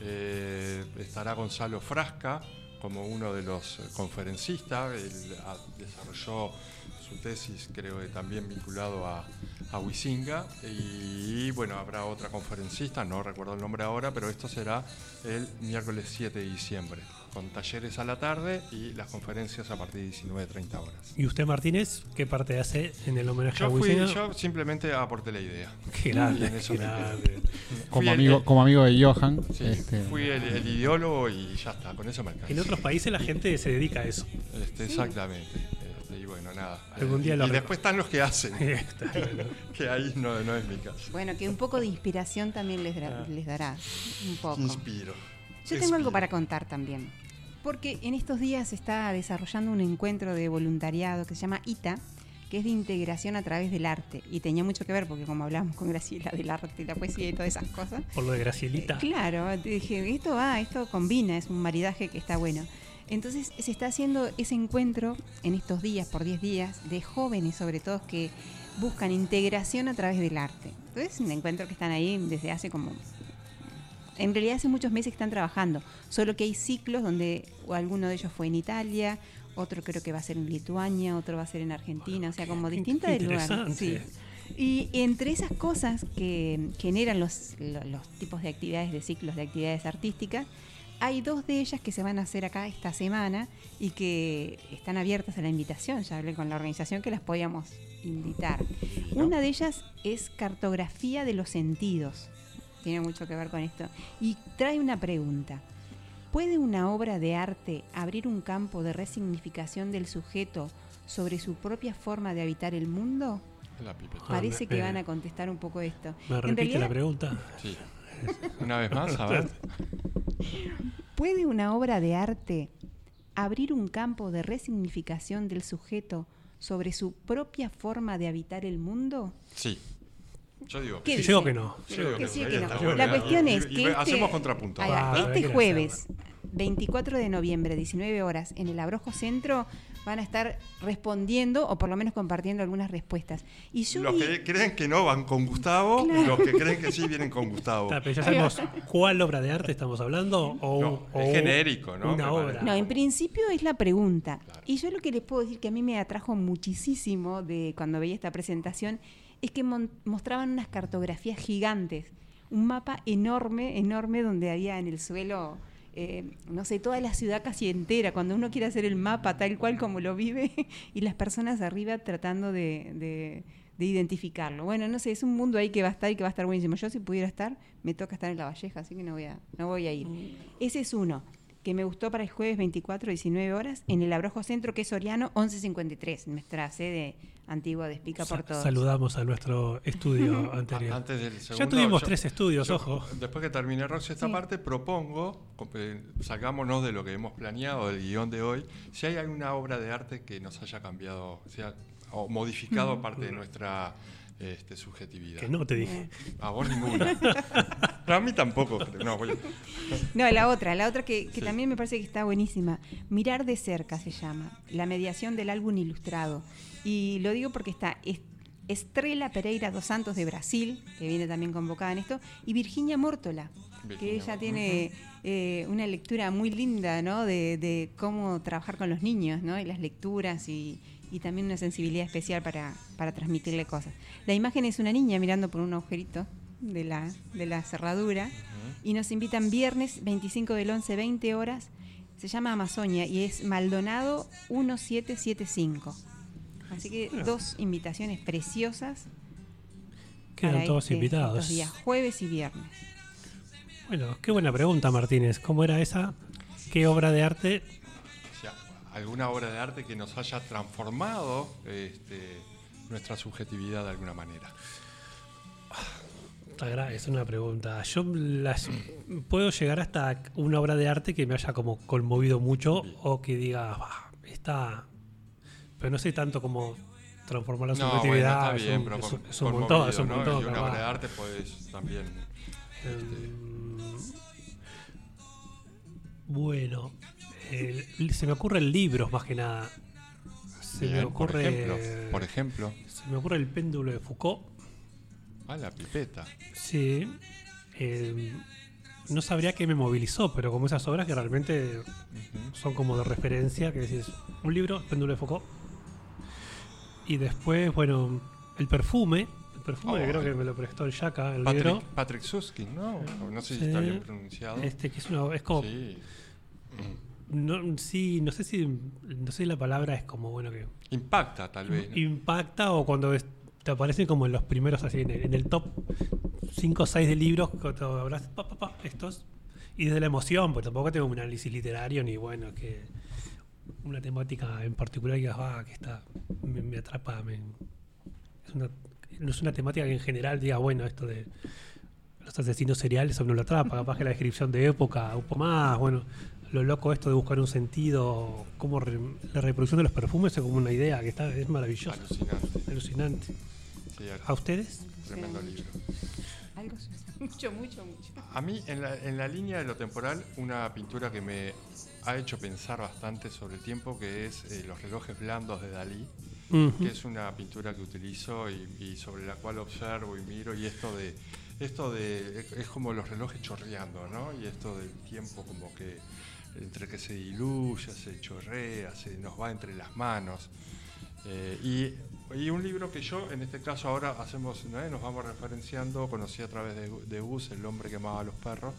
Speaker 6: Eh, estará Gonzalo Frasca como uno de los eh, conferencistas, él desarrolló su tesis, creo que también vinculado a, a Huizinga, y bueno, habrá otra conferencista, no recuerdo el nombre ahora, pero esto será el miércoles 7 de diciembre, con talleres a la tarde y las conferencias a partir de 19.30 horas.
Speaker 8: ¿Y usted, Martínez, qué parte hace en el homenaje a
Speaker 6: Yo, fui,
Speaker 8: Wisinga?
Speaker 6: yo simplemente aporté la idea.
Speaker 8: Qué grande,
Speaker 6: Y en eso
Speaker 8: qué grande.
Speaker 9: Como
Speaker 6: Fui
Speaker 9: amigo,
Speaker 6: el-
Speaker 9: como amigo de Johan,
Speaker 6: sí,
Speaker 9: este,
Speaker 6: fui el, el ideólogo y ya está, con eso me alcanza.
Speaker 8: En otros países la gente se dedica a eso.
Speaker 6: Este, Exactamente. Este, y bueno, nada.
Speaker 8: Algún día
Speaker 6: y,
Speaker 8: lo
Speaker 6: y después están los que hacen.
Speaker 8: Está bueno.
Speaker 6: que ahí no, no es mi caso.
Speaker 4: Bueno, que un poco de inspiración también les, dará- les dará. Un poco.
Speaker 6: Inspiro.
Speaker 4: Yo tengo algo para contar también. Porque en estos días se está desarrollando un encuentro de voluntariado que se llama ITA, que es de integración a través del arte. Y tenía mucho que ver porque como hablábamos con Graciela del arte y la poesía y todas esas cosas.
Speaker 8: Por lo de Gracielita.
Speaker 4: Claro, te dije, esto va, esto combina, es un maridaje que está bueno. Entonces se está haciendo ese encuentro en estos días, por 10 días, de jóvenes sobre todo que buscan integración a través del arte. Entonces es un encuentro que están ahí desde hace como en realidad hace muchos meses que están trabajando, solo que hay ciclos donde alguno de ellos fue en Italia, otro creo que va a ser en Lituania, otro va a ser en Argentina, o sea, como distintas de lugares.
Speaker 8: interesante.
Speaker 4: Sí. Y entre esas cosas que generan los, lo- los tipos de actividades, de ciclos de actividades artísticas, hay dos de ellas que se van a hacer acá esta semana y que están abiertas a la invitación. Ya hablé con la organización que las podíamos invitar. Una de ellas es cartografía de los sentidos. Tiene mucho que ver con esto. Y trae una pregunta. ¿Puede una obra de arte abrir un campo de resignificación del sujeto sobre su propia forma de habitar el mundo?
Speaker 6: La pipeta.
Speaker 4: Parece
Speaker 8: me-
Speaker 4: que van a contestar un poco esto.
Speaker 8: ¿Me repite la pregunta?
Speaker 6: Sí. Una vez más, a ver.
Speaker 4: ¿Puede una obra de arte abrir un campo de resignificación del sujeto sobre su propia forma de habitar el mundo?
Speaker 6: Sí. Yo digo
Speaker 8: que no.
Speaker 6: Yo digo
Speaker 4: Que sí, que no.
Speaker 6: bueno,
Speaker 4: La
Speaker 6: y-
Speaker 4: cuestión
Speaker 6: y-
Speaker 4: es
Speaker 6: y
Speaker 4: que este,
Speaker 6: hacemos contrapunto.
Speaker 4: Este jueves, 24 de noviembre, 19 horas, en el Abrojo Centro, van a estar respondiendo o por lo menos compartiendo algunas respuestas. Y yo
Speaker 6: Los
Speaker 4: vi-
Speaker 6: que creen que no van con Gustavo,
Speaker 4: Claro.
Speaker 6: los que creen que sí vienen con Gustavo.
Speaker 8: Está, pero ya sabemos cuál obra de arte estamos hablando o,
Speaker 6: No,
Speaker 8: o
Speaker 6: es genérico, ¿no?
Speaker 8: Una obra.
Speaker 4: No, en principio es la pregunta. Y yo lo que les puedo decir que a mí me atrajo muchísimo de cuando veía esta presentación es que mostraban unas cartografías gigantes, un mapa enorme, enorme donde había en el suelo, eh, no sé, toda la ciudad casi entera, cuando uno quiere hacer el mapa tal cual como lo vive y las personas arriba tratando de identificarlo. Bueno, no sé, es un mundo ahí que va a estar y que va a estar buenísimo. Yo si pudiera estar, me toca estar en La Valleja, así que no voy a, no voy a ir. Ese es uno que me gustó para el jueves 24, 19 horas, en el Abrojo Centro, que es Soriano 1153, nuestra sede antigua de Espica por Todos.
Speaker 8: Saludamos a nuestro estudio anterior.
Speaker 6: Antes del
Speaker 8: ya
Speaker 6: segundo,
Speaker 8: tuvimos
Speaker 6: yo-
Speaker 8: tres estudios,
Speaker 6: yo,
Speaker 8: ojo.
Speaker 6: Después que termine Roxy esta
Speaker 4: Sí.
Speaker 6: parte, propongo, eh, sacámonos de lo que hemos planeado, del guion de hoy, si hay alguna obra de arte que nos haya cambiado, o sea, o modificado parte de nuestra este, subjetividad.
Speaker 8: Que no te dije.
Speaker 6: A vos ninguna. No, a mí tampoco. No, voy a-
Speaker 4: No, la otra, la otra que, que
Speaker 6: Sí.
Speaker 4: también me parece que está buenísima. Mirar de cerca se llama, la mediación del álbum ilustrado. Y lo digo porque está Es- Estrela Pereira dos Santos de Brasil, que viene también convocada en esto, y Virginia Mórtola, que ella
Speaker 6: Mórtola.
Speaker 4: tiene eh, una lectura muy linda, ¿no? De, de cómo trabajar con los niños, ¿no? Y las lecturas y, y también una sensibilidad especial para, para transmitirle cosas. La imagen es una niña mirando por un agujerito de la, de la cerradura y nos invitan viernes 25 del 11, 20 horas. Se llama Amazonia y es Maldonado 1775. Así que dos invitaciones preciosas.
Speaker 8: Quedan todos
Speaker 4: este-
Speaker 8: invitados.
Speaker 4: días, jueves y viernes.
Speaker 8: Bueno, qué buena pregunta, Martínez. ¿Cómo era esa? ¿Qué obra de arte?
Speaker 6: Alguna obra de arte que nos haya transformado este, nuestra subjetividad de alguna manera.
Speaker 8: Gra- Es una pregunta. Yo las, puedo llegar hasta una obra de arte que me haya como conmovido mucho o que diga, "Ah, está... Pero no sé tanto como transformar la
Speaker 6: No, bueno,
Speaker 8: subjetividad. es
Speaker 6: bien,
Speaker 8: es un- es un montón, es un montón.
Speaker 6: Y una obra de arte pues también... este,
Speaker 8: Mm, Bueno, el- se me ocurren libros más que nada. Se me
Speaker 6: por
Speaker 8: ocurre.
Speaker 6: ejemplo, por ejemplo.
Speaker 8: Se me ocurre el péndulo de Foucault.
Speaker 6: Ah, la pipeta.
Speaker 8: Sí. Eh, no sabría qué me movilizó, pero como esas obras que realmente son como de referencia, que decís, un libro, péndulo de Foucault. Y después, bueno, el perfume. El perfume,
Speaker 6: Oh,
Speaker 8: creo que
Speaker 6: el-
Speaker 8: me lo prestó el Yaka, el libro.
Speaker 6: Patrick, Patrick Susskind, ¿no? No sé si está bien pronunciado.
Speaker 8: Este que es una. Es como.
Speaker 6: Sí.
Speaker 8: No, sí, no sé si. No sé si la palabra es como, bueno, que.
Speaker 6: Impacta, tal vez. ¿no?
Speaker 8: impacta o cuando es- te aparecen como en los primeros, así, en el, en el top 5 o 6 de libros, que te habrás, pa, pa, pa, estos, y desde la emoción, porque tampoco tengo un análisis literario ni bueno, que una temática en particular que digas, ah, que está, me, me atrapa, me- es una, no es una temática que en general diga, bueno, esto de los asesinos seriales, eso no lo atrapa, capaz que la descripción de época, un poco más, bueno, lo loco esto de buscar un sentido, como re- la reproducción de los perfumes es como una idea que está, es maravillosa.
Speaker 6: Alucinante.
Speaker 8: Alucinante.
Speaker 6: Sí,
Speaker 8: ¿A ustedes?
Speaker 6: Tremendo libro.
Speaker 4: Algo mucho, mucho, mucho.
Speaker 6: A mí, en la, en la línea de lo temporal, una pintura que me ha hecho pensar bastante sobre el tiempo, que es eh, Los relojes blandos de Dalí, que es una pintura que utilizo y, y sobre la cual observo y miro, y esto de esto de, es como los relojes chorreando, ¿no? Y esto del tiempo como que entre que se diluye, se chorrea, se nos va entre las manos. Eh, y, y un libro que yo, en este caso ahora hacemos, ¿no? nos vamos referenciando, conocí a través de, de Gus, El hombre que amaba a los perros,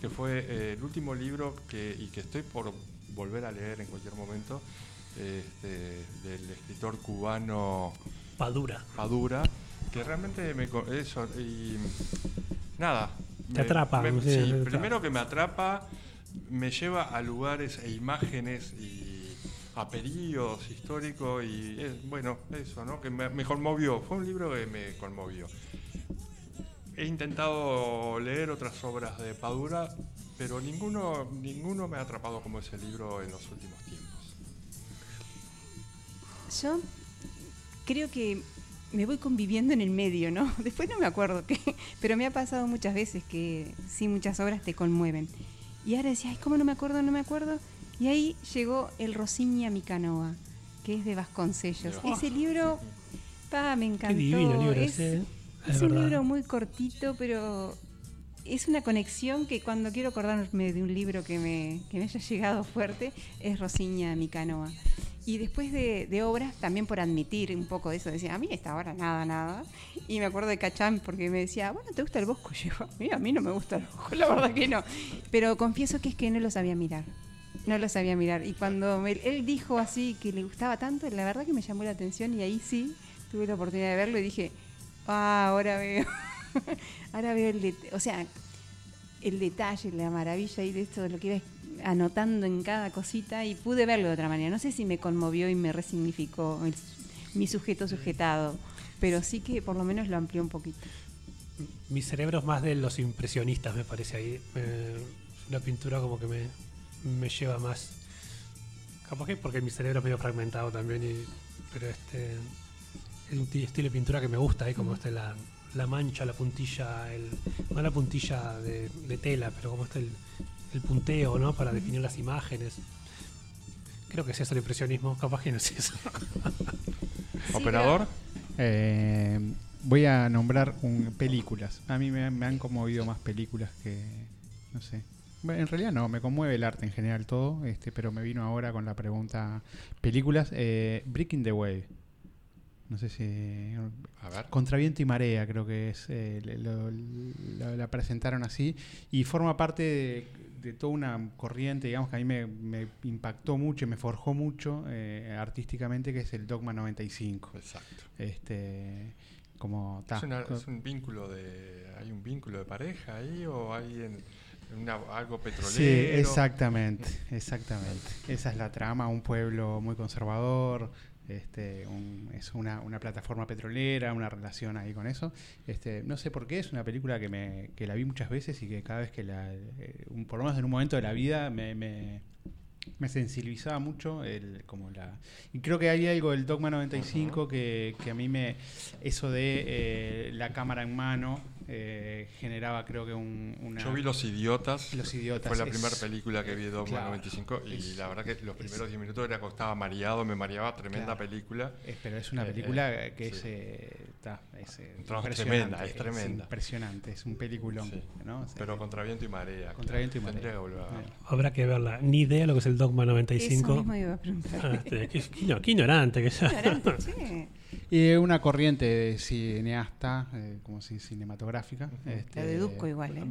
Speaker 6: que fue eh, el último libro que, y que estoy por volver a leer en cualquier momento, este, del escritor cubano
Speaker 8: Padura.
Speaker 6: Padura, que realmente me eso y nada.
Speaker 8: Te atrapa,
Speaker 6: me-
Speaker 8: sí,
Speaker 6: sí,
Speaker 8: te atrapa.
Speaker 6: primero que me atrapa, me lleva a lugares e imágenes y a periodos históricos y bueno, eso, ¿no? Que me, me conmovió. Fue un libro que me conmovió. He intentado leer otras obras de Padura, pero ninguno, ninguno me ha atrapado como ese libro en los últimos tiempos.
Speaker 4: Yo creo que me voy conviviendo en el medio, ¿no? Después no me acuerdo qué, pero me ha pasado muchas veces que sí, muchas obras te conmueven. Y ahora decía, ay, ¿cómo no me acuerdo? No me acuerdo. Y ahí llegó el Rosiña Mi Canoa, que es de Vasconcellos. Ese libro, pa, me encantó.
Speaker 8: divino libro
Speaker 4: es
Speaker 8: ese, ¿eh?
Speaker 4: es
Speaker 8: Es
Speaker 4: un libro muy cortito, pero es una conexión que cuando quiero acordarme de un libro que me, que me haya llegado fuerte, es Rosiña Mi Canoa. Y después de, obras, también por admitir un poco de eso, decía, a mí esta obra nada, nada. Y me acuerdo de Cachán porque me decía, bueno, ¿te gusta el bosco? Y yo, "Mira, a mí no me gusta el bosco, la verdad que no. Pero confieso que es que no lo sabía mirar. No lo sabía mirar. Y cuando me- él dijo así que le gustaba tanto, la verdad que me llamó la atención y ahí sí tuve la oportunidad de verlo y dije, ah, ahora veo. ahora veo el. O sea, el detalle, la maravilla y de esto, de lo que iba anotando en cada cosita y pude verlo de otra manera. No sé si me conmovió y me resignificó el- mi sujeto sujetado, pero sí que por lo menos lo amplió un poquito.
Speaker 8: Mi cerebro es más de los impresionistas, me parece ahí. Eh, la pintura como que me, me lleva más. Capaz que porque mi cerebro es medio fragmentado también, y- pero este es un ti- estilo de pintura que me gusta, ahí como está la, la mancha, la puntilla, el, no la puntilla de, de tela, pero como está el, el punteo, ¿no? Para definir las imágenes. Creo que es eso el impresionismo, capaz que no es eso.
Speaker 6: ¿Operador?
Speaker 9: Eh, voy a nombrar un- películas. A mí me, me han conmovido más películas que. No sé. Bueno, en realidad no, me conmueve el arte en general todo, este, pero me vino ahora con la pregunta. Películas. Eh, Breaking the Wave. No sé si.
Speaker 6: A ver.
Speaker 9: Contra viento y marea, creo que es. eh, lo- la, la presentaron así. Y forma parte de, de toda una corriente, digamos, que a mí me, me impactó mucho y me forjó mucho eh, artísticamente, que es el Dogma 95.
Speaker 6: Exacto.
Speaker 9: Este. Como. ta,
Speaker 6: ¿Es, una- es un vínculo de. ¿Hay un vínculo de pareja ahí o hay en, en una- algo petrolero?
Speaker 9: Sí, exactamente, exactamente. Esa es la trama, un pueblo muy conservador, este, un- es una, una plataforma petrolera, una relación ahí con eso. Este, no sé por qué, es una película que, me, que la vi muchas veces y que cada vez que la, eh, un- por lo menos en un momento de la vida me, me, me sensibilizaba mucho el, como la y creo que hay algo del Dogma 95 que, que a mí me eso de eh, la cámara en mano eh, generaba creo que un, una
Speaker 6: Yo vi Los Idiotas.
Speaker 9: Los Idiotas,
Speaker 6: Fue la
Speaker 9: es-
Speaker 6: primera película que vi de Dogma
Speaker 9: claro,
Speaker 6: 95 y
Speaker 9: es-
Speaker 6: la verdad que los
Speaker 9: es-
Speaker 6: primeros 10 minutos era estaba mareado, me mareaba, tremenda
Speaker 9: Claro.
Speaker 6: película.
Speaker 9: Es- pero es una
Speaker 6: Eh,
Speaker 9: película
Speaker 6: eh,
Speaker 9: que
Speaker 6: sí.
Speaker 9: es, eh, ta, es, eh, impresionante,
Speaker 6: tremenda, es tremenda.
Speaker 9: impresionante, es un peliculón.
Speaker 6: Sí.
Speaker 9: ¿no? O sea,
Speaker 6: Pero contra viento y marea.
Speaker 9: Contra viento y marea.
Speaker 6: Que.
Speaker 8: Habrá que verla. Ni idea lo que es el Dogma 95.
Speaker 4: Eso mismo iba a preguntar.
Speaker 8: Ah, este, qué, qué qué ignorante que ya.
Speaker 4: Ignorante.
Speaker 9: Y una corriente de cineasta, eh, como si cinematográfica. este,
Speaker 4: Lo deduzco igual, ¿eh?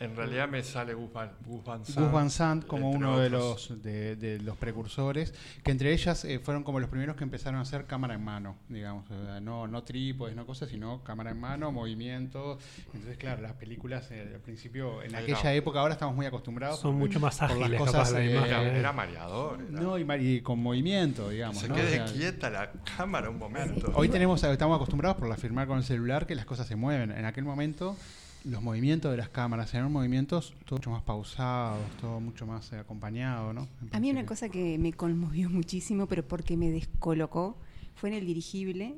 Speaker 6: En realidad me sale Gus Van, Gus Van Sant.
Speaker 9: Gus Van Sant como uno de los, de, de los precursores, que entre ellas eh, fueron como los primeros que empezaron a hacer cámara en mano, digamos, o sea, no, no trípodes, no cosas, sino cámara en mano, movimiento. Entonces, claro, las películas eh, al principio, en
Speaker 6: Ahí
Speaker 9: aquella
Speaker 6: no.
Speaker 9: época, ahora estamos muy acostumbrados.
Speaker 8: Son
Speaker 9: por-
Speaker 8: mucho más
Speaker 9: por las
Speaker 8: ágiles,
Speaker 9: cosas,
Speaker 8: la
Speaker 9: eh,
Speaker 8: imagen.
Speaker 6: Era, mareador. era-
Speaker 9: No, y, con movimiento, digamos.
Speaker 6: se
Speaker 9: ¿no?
Speaker 6: quede
Speaker 9: O sea,
Speaker 6: quieta la cámara un momento.
Speaker 9: Hoy tenemos, estamos acostumbrados por la firmar con el celular que las cosas se mueven. En aquel momento, los movimientos de las cámaras eran movimientos todo mucho más pausados, todo mucho más eh, acompañado, ¿no? Me
Speaker 4: A mí una cosa que me conmovió muchísimo, pero porque me descolocó, fue en el dirigible,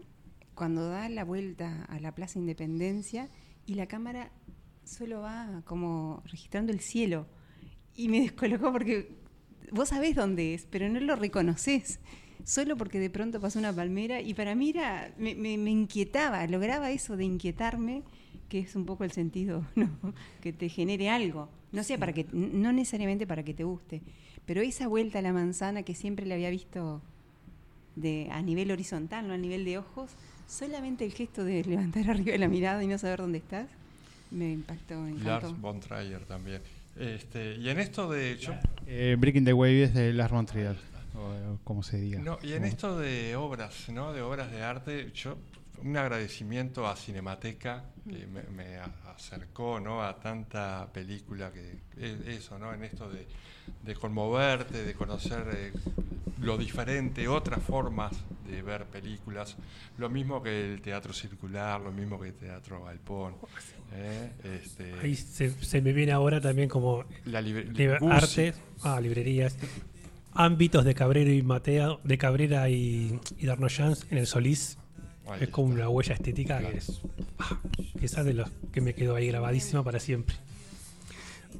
Speaker 4: cuando da la vuelta a la Plaza Independencia y la cámara solo va como registrando el cielo. Y me descolocó porque vos sabés dónde es, pero no lo reconoces. Solo porque de pronto pasó una palmera y para mí era, me, me- me inquietaba, lograba eso de inquietarme que es un poco el sentido, ¿no? que te genere algo. No sea para que, no necesariamente para que te guste, pero esa vuelta a la manzana que siempre le había visto de, a nivel horizontal, no a nivel de ojos, solamente el gesto de levantar arriba la mirada y no saber dónde estás, me impactó, me encantó.
Speaker 6: Lars von Trier también. Este, y en esto de yo,
Speaker 9: Eh, Breaking the Wave es de Lars von Trier, o, como se diga.
Speaker 6: No, y en esto de obras, ¿no? De obras de arte, yo un agradecimiento a Cinemateca que me, me a- acercó, ¿no? A tanta película que eso, ¿no? En esto de, de conmoverte, de conocer eh, lo diferente, otras formas de ver películas, lo mismo que el teatro circular, lo mismo que el teatro galpón. ¿eh? Este,
Speaker 8: Ahí se, se me viene ahora también como
Speaker 6: La libre-
Speaker 8: arte, ah, librerías, ámbitos de Cabrera y Matea, de Cabrera y, y Darnoyans en el Solís.
Speaker 6: Ahí
Speaker 8: es como una huella estética que es ah, quizás de los que me quedó ahí grabadísima para siempre.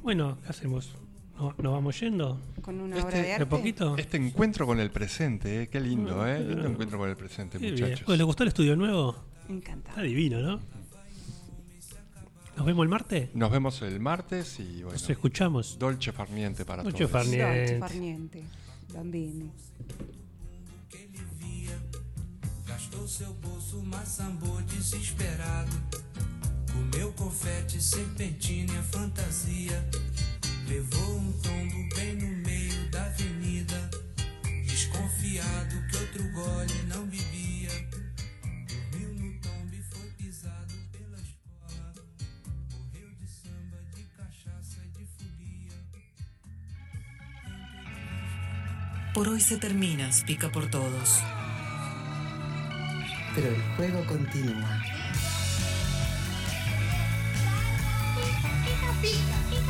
Speaker 8: Bueno, ¿qué hacemos? ¿No- ¿Nos vamos yendo?
Speaker 4: Con una
Speaker 6: Este-
Speaker 4: obra de
Speaker 8: ¿De
Speaker 4: arte.
Speaker 8: poquito?
Speaker 6: Este encuentro con el presente, ¿eh? qué lindo, ¿eh? Lindo
Speaker 8: Ah.
Speaker 6: encuentro con el presente, muchachos.
Speaker 8: ¿Les gustó el estudio nuevo?
Speaker 4: Encantado.
Speaker 8: Está divino, ¿no? ¿Nos vemos el martes?
Speaker 6: Nos vemos el martes y bueno.
Speaker 8: Nos escuchamos.
Speaker 6: Dolce farniente para
Speaker 8: Dolce
Speaker 6: todos.
Speaker 8: farniente.
Speaker 4: Dolce farniente. Bambini.
Speaker 7: Gastou seu bolso, maçambou desesperado. Comeu confete, serpentina fantasia. Levou um tombo bem no meio da avenida. Desconfiado que outro gole não bebia.
Speaker 3: Por hoy se termina, pica por todos.
Speaker 14: Pero el juego continúa.
Speaker 11: Pica, pica, pica.